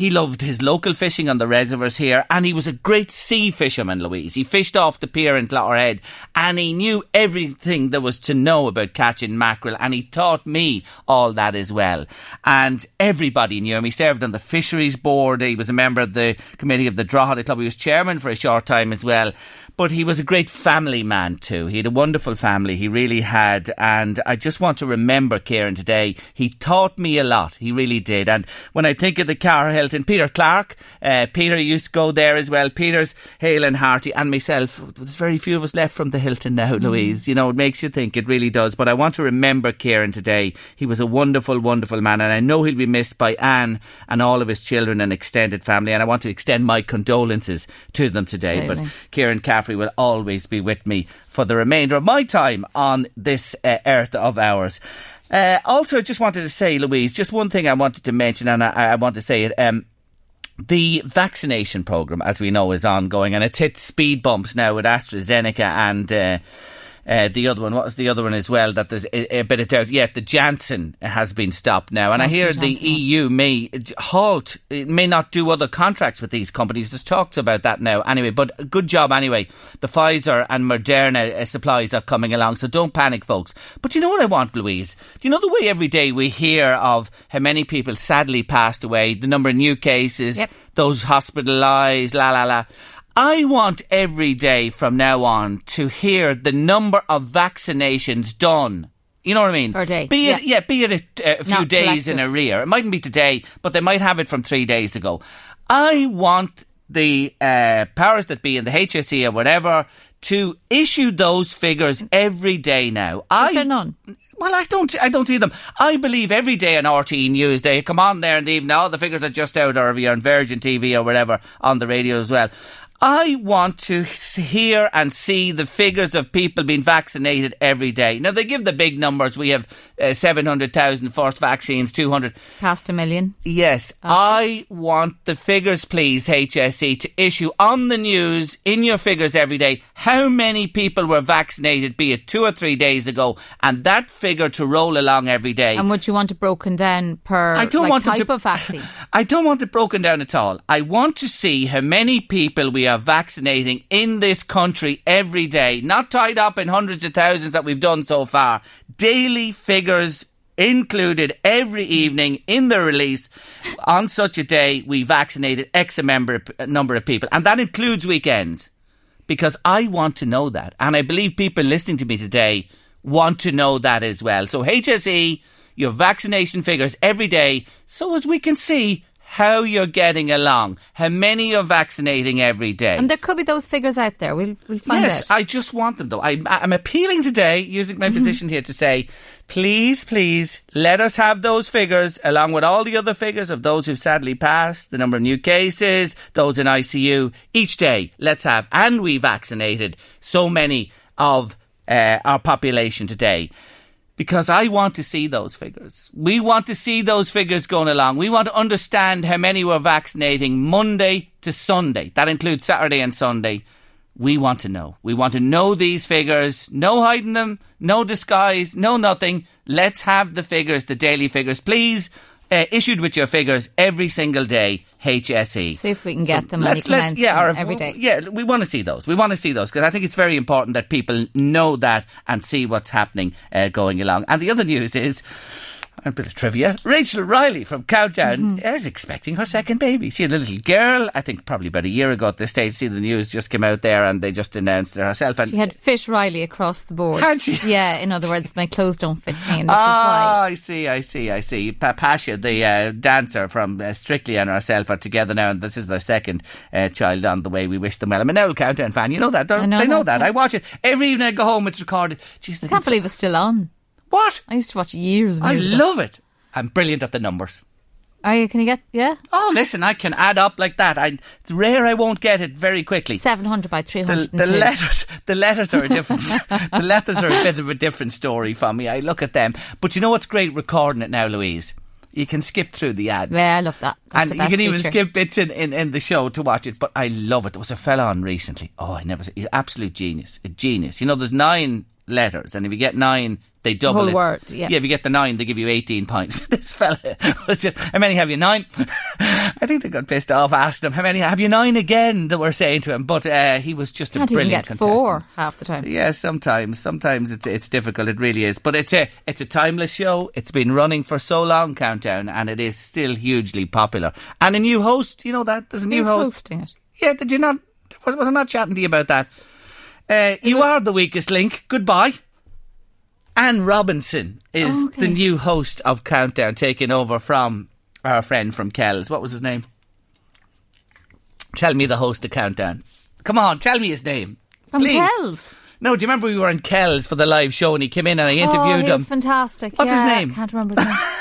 he loved his local fishing on the reservoirs here. And he was a great sea fisherman, Louise. He fished off the pier in Clogherhead and he knew everything there was to know about catching mackerel. And he taught me all that as well. And everybody knew him. He served on the fisheries board. He was a member of the committee of the Drogheda Club. He was chairman for a short time as well. But he was a great family man too. He had a wonderful family. He really had. And I just want to remember Kieran today. He taught me a lot. He really did. And when I think of the Cahir Hilton, Peter Clark, uh, Peter used to go there as well. Peter's Hale and Harty and myself. There's very few of us left from the Hilton now, Louise. You know, it makes you think. It really does. But I want to remember Kieran today. He was a wonderful, wonderful man. And I know he'll be missed by Anne and all of his children and extended family. And I want to extend my condolences to them today. But Kieran Caffrey will always be with me for the remainder of my time on this uh, earth of ours. Uh, also, I just wanted to say, Louise, just one thing I wanted to mention, and I, I want to say it. Um, the vaccination program, as we know, is ongoing, and it's hit speed bumps now with AstraZeneca and. Uh, uh, the other one, what was the other one as well? That there's a, a bit of doubt. Yeah, the Janssen has been stopped now, and I hear the Johnson, yeah. EU may halt, it may not do other contracts with these companies. There's talks about that now, anyway. But good job anyway. The Pfizer and Moderna uh, supplies are coming along, so don't panic, folks. But you know what I want, Louise? Do you know the way every day we hear of how many people sadly passed away, the number of new cases, Yep. those hospitalised, la la la. I want every day from now on to hear the number of vaccinations done. You know what I mean? Per day, Be it, yeah. yeah, be it a, a few Not days in collective. arrear. It mightn't be today, but they might have it from three days ago. I want the uh, powers that be in the HSE or whatever to issue those figures every day now. I, there none? well, I don't, I don't see them. I believe every day on RTE News they come on there in the evening. All the figures are just out, or if you're on Virgin TV or whatever on the radio as well. I want to hear and see the figures of people being vaccinated every day. Now they give the big numbers. We have uh, 700,000 first vaccines, 200. Past a million. Yes, I want the figures, please, HSE, to issue on the news in your figures every day how many people were vaccinated, be it two or three days ago, and that figure to roll along every day. And would you want it broken down per I don't like, want type to- of vaccine? I don't want it broken down at all. I want to see how many people we are vaccinating in this country every day, not tied up in hundreds of thousands that we've done so far. Daily figures included every evening in the release. On such a day, we vaccinated X number, number of people, and that includes weekends because I want to know that. And I believe people listening to me today want to know that as well. So HSE, your vaccination figures every day so as we can see how you're getting along, how many you're vaccinating every day. And there could be those figures out there. We'll we'll find Yes, out. I just want them though. I, I'm appealing today, using my position here to say, please, please, let us have those figures along with all the other figures of those who've sadly passed, the number of new cases, those in ICU. Each day, let's have, and we vaccinated so many of uh, our population today. Because I want to see those figures. We want to see those figures going along. We want to understand how many we're vaccinating Monday to Sunday. That includes Saturday and Sunday. We want to know. We want to know these figures. No hiding them, no disguise, no nothing. Let's have the figures, the daily figures. Please, uh, issued with your figures every single day, HSE. See if we can get them let's, let's, yeah, them or if- every day. Yeah, we want to see those. We want to see those because I think it's very important that people know that and see what's happening uh, going along. And the other news is. A bit of trivia. Rachel Riley from Countdown Mm-hmm. is expecting her second baby. She had a little girl, I think probably about a year ago at this stage. See, the news just came out there and they just announced it herself. And She had Fish Riley across the board. Had she? Yeah, in other words, my clothes don't fit me, and this Ah, is why. I see, I see, I see. Pa- Pasha, the uh, dancer from uh, Strictly and herself are together now, and this is their second uh, child on the way. We wish them well. I'm an old countdown fan. You know that, don't I know they? Know that, that. I watch it every evening. I go home. It's recorded. Jeez, why. Can't did so- believe it's still on. What? I used to watch years and I years ago. love it. I'm brilliant at the numbers. Are you? Can you get? Yeah, Oh, listen, I can add up like that. I, it's rare I won't get it very quickly. seven hundred by three hundred. The, the letters, the letters are a different. the letters are a bit of a different story for me. I look at them, but you know what's great recording it now, Louise. You can skip through the ads. Yeah, I love that. That's and you can even feature. skip bits in, in, in the show to watch it. But I love it. There was a fella on recently. Oh, I never. He's absolute genius. A genius. You know, there's nine letters, and if you get nine, they double it. word, yeah. Yeah, if you get the nine, they give you 18 pints. this fella was just, how many have you? Nine? I think they got pissed off asked him, how many have you? Nine again, that we're saying to him. But uh, he was just Can't a even brilliant get contestant. four half the time. Yeah, sometimes. Sometimes it's it's difficult. It really is. But it's a it's a timeless show. It's been running for so long, Countdown, and it is still hugely popular. And a new host, you know that there's a new Who's host. hosting it? Yeah, did you not? Was, was I not chatting to you about that? Uh, you are the weakest link. Goodbye. Anne Robinson is oh, Okay. the new host of Countdown, taking over from our friend from Kells. What was his name? Tell me the host of Countdown. Come on, tell me his name. From Please. Kells. No, do you remember we were in Kells for the live show and he came in and I oh, interviewed he him? fantastic. What's his Yeah, name? Can't remember his name.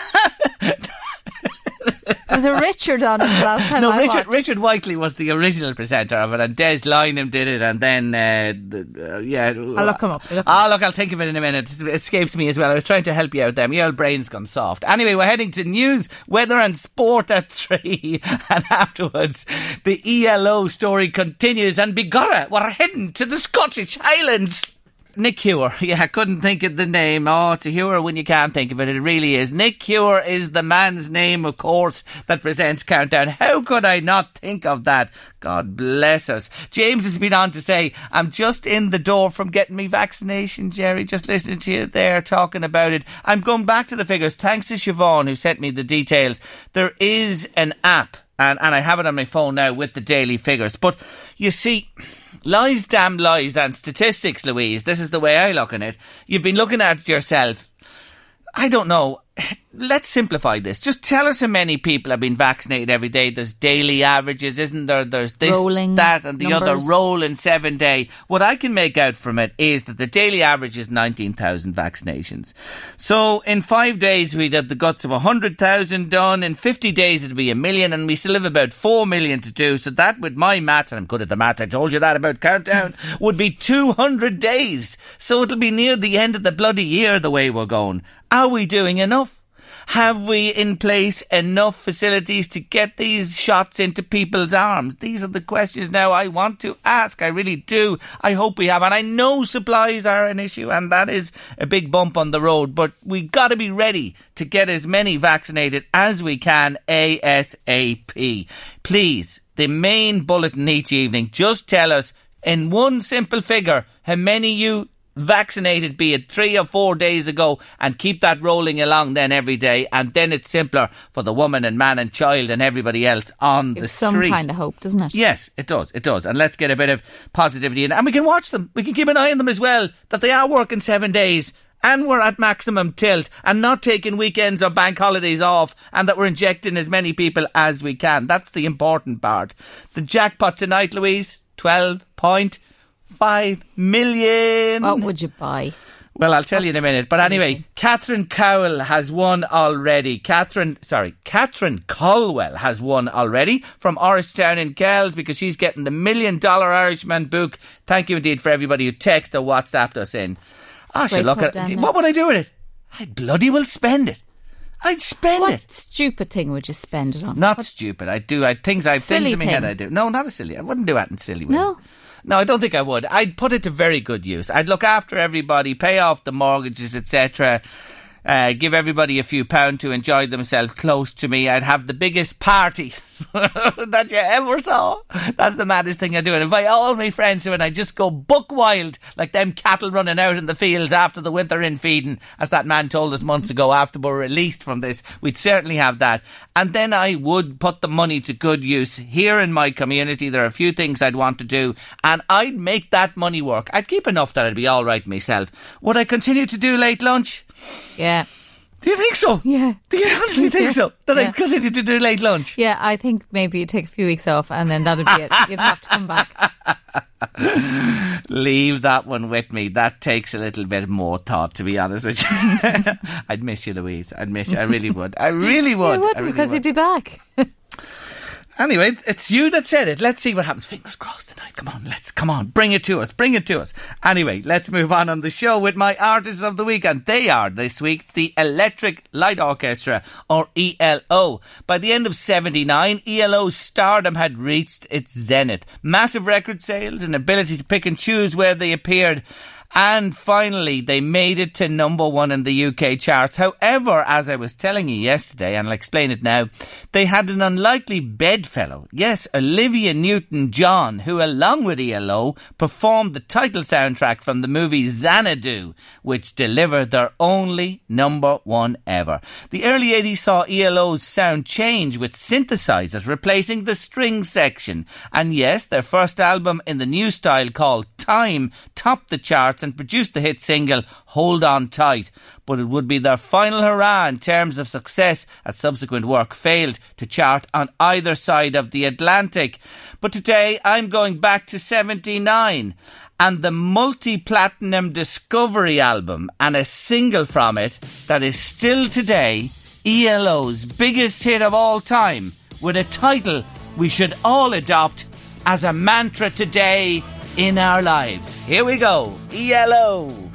there was a Richard on it the last time no, I Richard watched. Richard Whiteley was the original presenter of it, and Des Lynam did it, and then uh, the, uh, yeah. I'll look him up, I'll look Ah, look, I'll think of it in a minute. It escapes me as well. I was trying to help you out there. My old brain's gone soft. Anyway, we're heading to news, weather, and sport at three, and afterwards the ELO story continues. And begorra, we're heading to the Scottish Highlands. Nick Hewer. Yeah, I couldn't think of the name. Oh, it's a Hewer when you can't think of it. It really is. Nick Hewer is the man's name, of course, that presents Countdown. How could I not think of that? God bless us. James has been on to say, I'm just in the door from getting me vaccination, Jerry. Just listening to you there talking about it. I'm going back to the figures. Thanks to Siobhan who sent me the details. There is an app and, and I have it on my phone now with the daily figures. But you see, lies, damn lies, and statistics, Louise. This is the way I look at it. You've been looking at it yourself. I don't know. Let's simplify this. Just tell us how many people have been vaccinated every day. There's daily averages, isn't there? There's this, Rolling that, and the other numbers. roll in seven day. What I can make out from it is that the daily average is 19,000 vaccinations. So in five days, we'd have the guts of 100,000 done. In 50 days, it'd be a million, and we still have about 4 million to do. So that, with my maths, and I'm good at the maths, I told you that about countdown, would be 200 days. So it'll be near the end of the bloody year the way we're going. Are we doing enough? Have we in place enough facilities to get these shots into people's arms? These are the questions now I want to ask. I really do. I hope we have. And I know supplies are an issue and that is a big bump on the road, but we gotta be ready to get as many vaccinated as we can ASAP. Please, the main bulletin each evening, just tell us in one simple figure how many you vaccinated, be it three or four days ago, and keep that rolling along then every day, and then it's simpler for the woman and man and child and everybody else on the Gives some street. kind of hope, doesn't it? Yes, it does. It does. And let's get a bit of positivity in. And we can watch them. We can keep an eye on them as well, that they are working seven days. And we're at maximum tilt and not taking weekends or bank holidays off and that we're injecting as many people as we can. That's the important part. The jackpot tonight, Louise, 12.5 million. What would you buy? Well, I'll tell you in a minute. But anyway, Catherine Cowell has won already. Catherine, sorry, Catherine Colwell has won already from Oristown in Kells because she's getting the Million Dollar Irishman book. Thank you indeed for everybody who texted or WhatsApped us in. Ah, I should look at it. What would I do with it? I'd bloody well spend it. I'd spend What it. What stupid thing would you spend it on? Not What- stupid. I do. I things. I have things in my head. thing. I do. No, not a silly. I wouldn't do that in silly way. No. No, I don't think I would. I'd put it to very good use. I'd look after everybody, pay off the mortgages, etc. Uh, give everybody a few pound to enjoy themselves close to me. I'd have the biggest party that you ever saw. That's the maddest thing I do. And invite all my friends to and I just go buck wild like them cattle running out in the fields after the winter in feeding, as that man told us months ago after we were released from this. We'd certainly have that. And then I would put the money to good use. Here in my community, there are a few things I'd want to do and I'd make that money work. I'd keep enough that I'd be alright myself. Would I continue to do late lunch? Yeah. Do you think so? Yeah. Do you honestly think so? That Yeah. I'd continue to do late lunch? Yeah, I think maybe you take a few weeks off and then that'd be it. You'd have to come back. Leave that one with me. That takes a little bit more thought, to be honest with you. I'd miss you, Louise. I'd miss you. I really would. I really would. You wouldn't really because would. he'd be back. Anyway, it's you that said it. Let's see what happens. Fingers crossed tonight. Come on, let's come on. Bring it to us. Bring it to us. Anyway, let's move on on the show with my artists of the week, and they are this week the Electric Light Orchestra, or ELO. By the end of '79, ELO's stardom had reached its zenith. Massive record sales, and ability to pick and choose where they appeared. And finally, they made it to number one in the UK charts. However, as I was telling you yesterday, and I'll explain it now, they had an unlikely bedfellow. Yes, Olivia Newton John, who along with ELO performed the title soundtrack from the movie Xanadu, which delivered their only number one ever. The early 80s saw ELO's sound change with synthesizers replacing the string section. And yes, their first album in the new style called Time topped the charts and produced the hit single Hold On Tight. But it would be their final hurrah in terms of success as subsequent work failed to chart on either side of the Atlantic. But today I'm going back to 79 and the multi-platinum Discovery album and a single from it that is still today ELO's biggest hit of all time with a title we should all adopt as a mantra today in our lives. Here we go. E Yellow's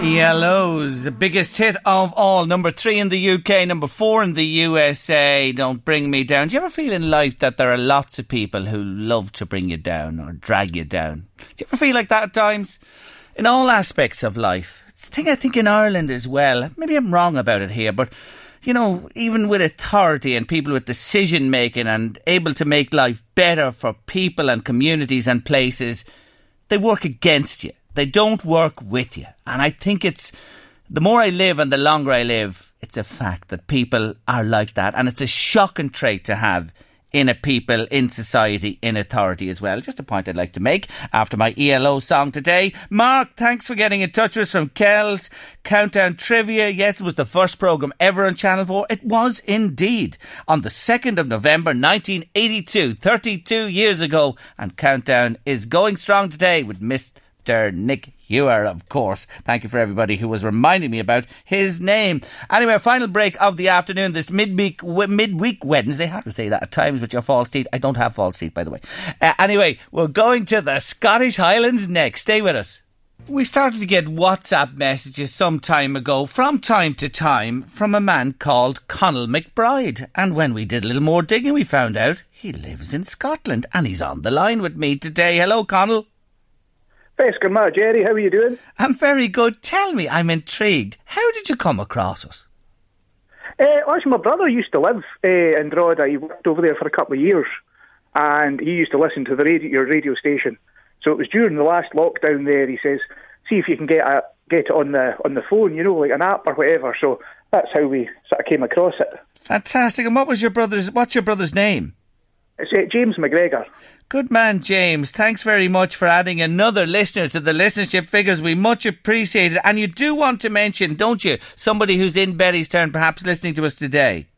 ELO's biggest hit of all. Number three in the UK, number four in the USA. Don't bring me down. Do you ever feel in life that there are lots of people who love to bring you down or drag you down? Do you ever feel like that at times? In all aspects of life. It's a thing I think in Ireland as well. Maybe I'm wrong about it here, but you know, even with authority and people with decision making and able to make life better for people and communities and places, they work against you. They don't work with you. And I think it's the more I live and the longer I live, it's a fact that people are like that. And it's a shocking trait to have in a people, in society, in authority as well. Just a point I'd like to make after my ELO song today. Mark, thanks for getting in touch with us from Kells Countdown Trivia. Yes, it was the first programme ever on Channel 4. It was indeed on the 2nd of November 1982, 32 years ago. And Countdown is going strong today with Mr. Nick Hewer, of course. Thank you for everybody who was reminding me about his name. Anyway, final break of the afternoon, this midweek midweek Wednesday. I have to say that at times with your false teeth. I don't have false teeth, by the way. Uh, anyway, we're going to the Scottish Highlands next. Stay with us. We started to get WhatsApp messages some time ago, from time to time, from a man called Connell McBride. And when we did a little more digging, we found out he lives in Scotland and he's on the line with me today. Hello, Connell. Best good man, Jerry. How are you doing? I'm very good. Tell me, I'm intrigued. How did you come across us? Uh, my brother used to live uh, in Drogheda. He worked over there for a couple of years, and he used to listen to the radio, your radio station. So it was during the last lockdown there. He says, "See if you can get a, get it on the on the phone, you know, like an app or whatever." So that's how we sort of came across it. Fantastic. And what was your brother's? What's your brother's name? It's uh, James McGregor. Good man, James. Thanks very much for adding another listener to the listenership figures. We much appreciate it. And you do want to mention, don't you, somebody who's in Bettystown, perhaps listening to us today?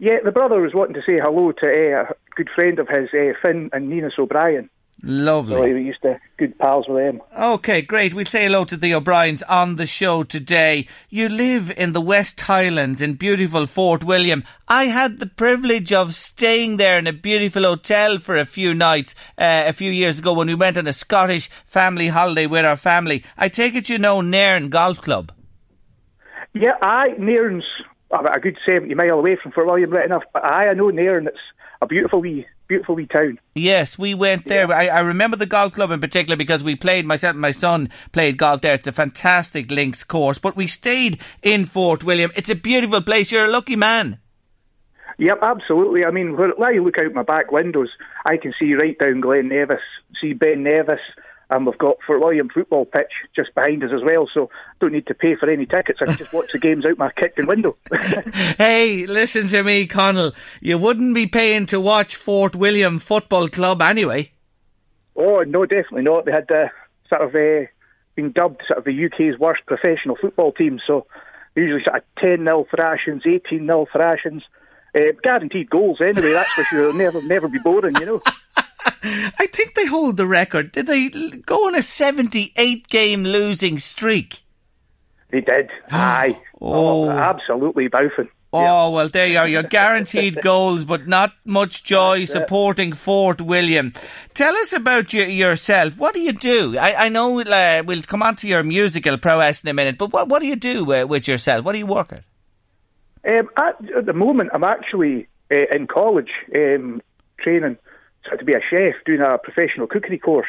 Yeah, the brother was wanting to say hello to uh, a good friend of his, uh, Finn and Nina O'Brien. Lovely. So we used to good pals with them. Okay, great. We'll say hello to the O'Briens on the show today. You live in the West Highlands in beautiful Fort William. I had the privilege of staying there in a beautiful hotel for a few nights uh, a few years ago when we went on a Scottish family holiday with our family. I take it you know Nairn Golf Club. Yeah, I Nairn's about a good seventy mile away from Fort William, right enough. But I, I know Nairn. It's a beautiful wee beautiful wee town. Yes, we went there. Yeah. I, I, remember the golf club in particular because we played, myself and my son played golf there. It's a fantastic links course. But we stayed in Fort William. It's a beautiful place. You're a lucky man. Yep, absolutely. I mean, when I look out my back windows, I can see right down Glen Nevis, see Ben Nevis, and we've got Fort William football pitch just behind us as well, so don't need to pay for any tickets. I can just watch the games out my kitchen window. hey, listen to me, Connell. You wouldn't be paying to watch Fort William Football Club anyway. Oh no, definitely not. They had uh, sort of uh, been dubbed sort of the UK's worst professional football team, so usually sort of ten 0 thrashings, eighteen 0 thrashings. Uh, guaranteed goals anyway. That's for sure. Never, never be boring. You know. I think they hold the record. Did they go on a 78 game losing streak? They did. Aye. Oh. oh, absolutely bouffing. Oh, well, there you are. You're guaranteed goals, but not much joy supporting Fort William. Tell us about you, yourself. What do you do? I, I know uh, we'll come on to your musical prowess in a minute, but what, what do you do uh, with yourself? What do you work at? Um, at, at, the moment, I'm actually uh, in college um, training to be a chef, doing a professional cookery course.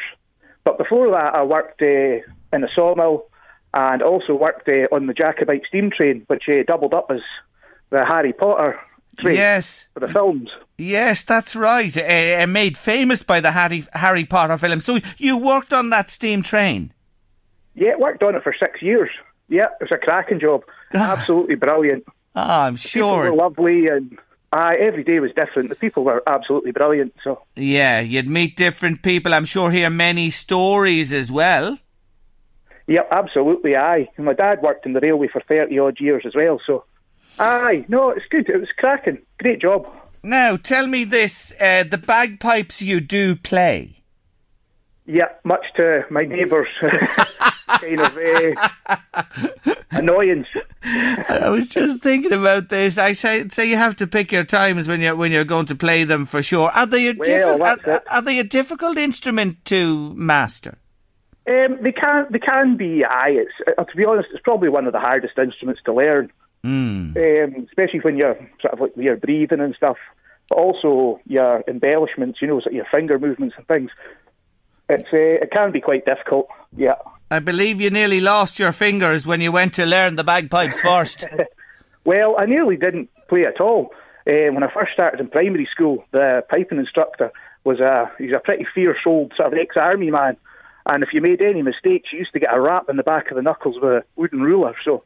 But before that, I worked uh, in a sawmill and also worked uh, on the Jacobite steam train, which uh, doubled up as the Harry Potter train yes. for the films. Yes, that's right. Uh, made famous by the Harry, Harry Potter film. So you worked on that steam train? Yeah, worked on it for six years. Yeah, it was a cracking job. Absolutely brilliant. Oh, I'm sure. People were lovely and uh, every day was different. The people were absolutely brilliant. So yeah, you'd meet different people. I'm sure hear many stories as well. Yep, absolutely. Aye, and my dad worked in the railway for thirty odd years as well. So Aye, no, it's good. It was cracking. Great job. Now, tell me this: uh, the bagpipes you do play. Yeah, much to my neighbours' kind of uh, annoyance. I was just thinking about this. I say, say you have to pick your times when you're when you're going to play them for sure. Are they a, well, diffi- are, are, they a difficult instrument to master? Um, they can they can be. Aye, it's uh, to be honest, it's probably one of the hardest instruments to learn. Mm. Um, especially when you're sort of like you're breathing and stuff, but also your embellishments, you know, your finger movements and things. It's uh, it can be quite difficult. Yeah. I believe you nearly lost your fingers when you went to learn the bagpipes first. well, I nearly didn't play at all. Uh, when I first started in primary school, the piping instructor was a he's a pretty fierce old sort of ex-army man, and if you made any mistakes, you used to get a rap in the back of the knuckles with a wooden ruler. So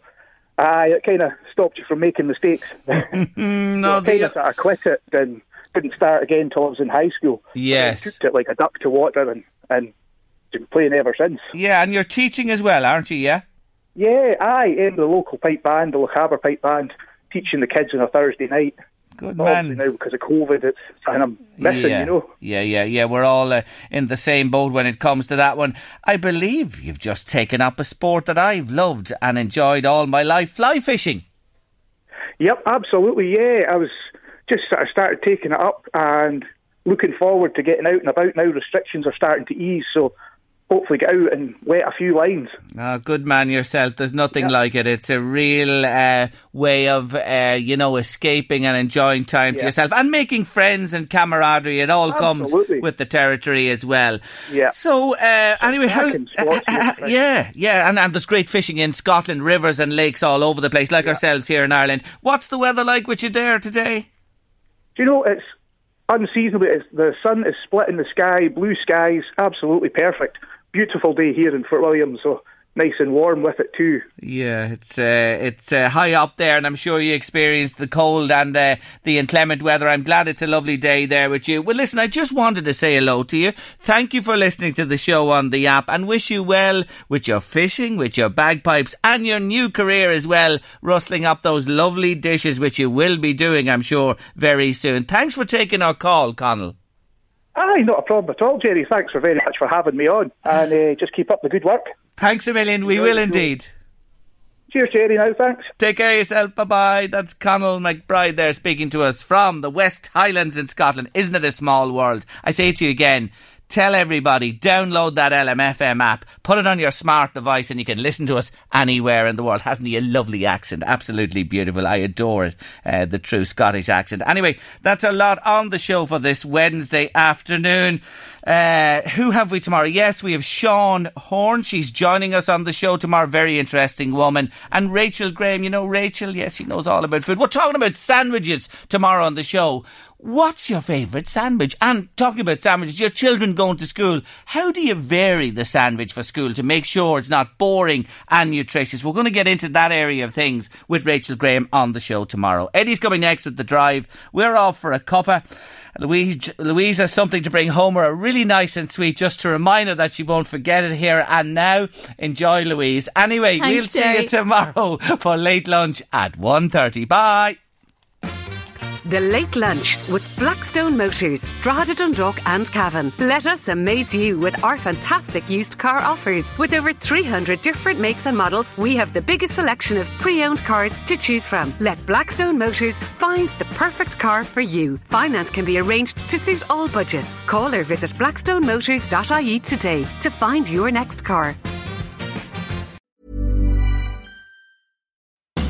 Aye, it kind of stopped you from making mistakes. no, so kind of sort quit it and didn't start again until I was in high school. Yes, took it like a duck to water and and been playing ever since. Yeah, and you're teaching as well, aren't you? Yeah. Yeah, aye, in the local pipe band, the Lochaber pipe band, teaching the kids on a Thursday night. Good man. Now because of COVID, it's and I'm missing, yeah. you know. Yeah, yeah, yeah. We're all uh, in the same boat when it comes to that one. I believe you've just taken up a sport that I've loved and enjoyed all my life: fly fishing. Yep, absolutely. Yeah, I was just sort of started taking it up and looking forward to getting out and about now. Restrictions are starting to ease, so hopefully get out and wet a few lines. Oh, good man yourself. There's nothing yeah. like it. It's a real uh, way of, uh, you know, escaping and enjoying time yeah. for yourself and making friends and camaraderie. It all Absolutely. comes with the territory as well. Yeah. So, uh, anyway, how, yeah, yeah, and, and there's great fishing in Scotland, rivers and lakes all over the place, like yeah. ourselves here in Ireland. What's the weather like with you there today? Do you know, it's unseasonably, it's, the sun is splitting the sky, blue skies, absolutely perfect beautiful day here in Fort William, so nice and warm with it too. Yeah, it's uh, it's uh, high up there, and I'm sure you experienced the cold and uh, the inclement weather. I'm glad it's a lovely day there with you. Well, listen, I just wanted to say hello to you. Thank you for listening to the show on the app, and wish you well with your fishing, with your bagpipes, and your new career as well, rustling up those lovely dishes, which you will be doing, I'm sure, very soon. Thanks for taking our call, Connell. Aye, not a problem at all, Jerry. Thanks for very much for having me on, and uh, just keep up the good work. Thanks a million. We will indeed. Cheers, Jerry. Now, thanks. Take care of yourself. Bye bye. That's Connell McBride there speaking to us from the West Highlands in Scotland. Isn't it a small world? I say to you again. Tell everybody, download that LMFM app, put it on your smart device, and you can listen to us anywhere in the world. Hasn't he a lovely accent? Absolutely beautiful. I adore it. Uh, the true Scottish accent. Anyway, that's a lot on the show for this Wednesday afternoon. Uh, who have we tomorrow? Yes, we have Sean Horn. She's joining us on the show tomorrow. Very interesting woman. And Rachel Graham. You know Rachel? Yes, she knows all about food. We're talking about sandwiches tomorrow on the show. What's your favourite sandwich? And talking about sandwiches, your children going to school, how do you vary the sandwich for school to make sure it's not boring and nutritious? We're going to get into that area of things with Rachel Graham on the show tomorrow. Eddie's coming next with the drive. We're off for a cuppa. Louise, Louise has something to bring home her, really nice and sweet, just to remind her that she won't forget it here and now. Enjoy, Louise. Anyway, Thanks, we'll Jerry. see you tomorrow for late lunch at 1.30. Bye. The Late Lunch with Blackstone Motors, Drogheda Dundalk and Cavan. Let us amaze you with our fantastic used car offers. With over 300 different makes and models, we have the biggest selection of pre-owned cars to choose from. Let Blackstone Motors find the perfect car for you. Finance can be arranged to suit all budgets. Call or visit blackstonemotors.ie today to find your next car.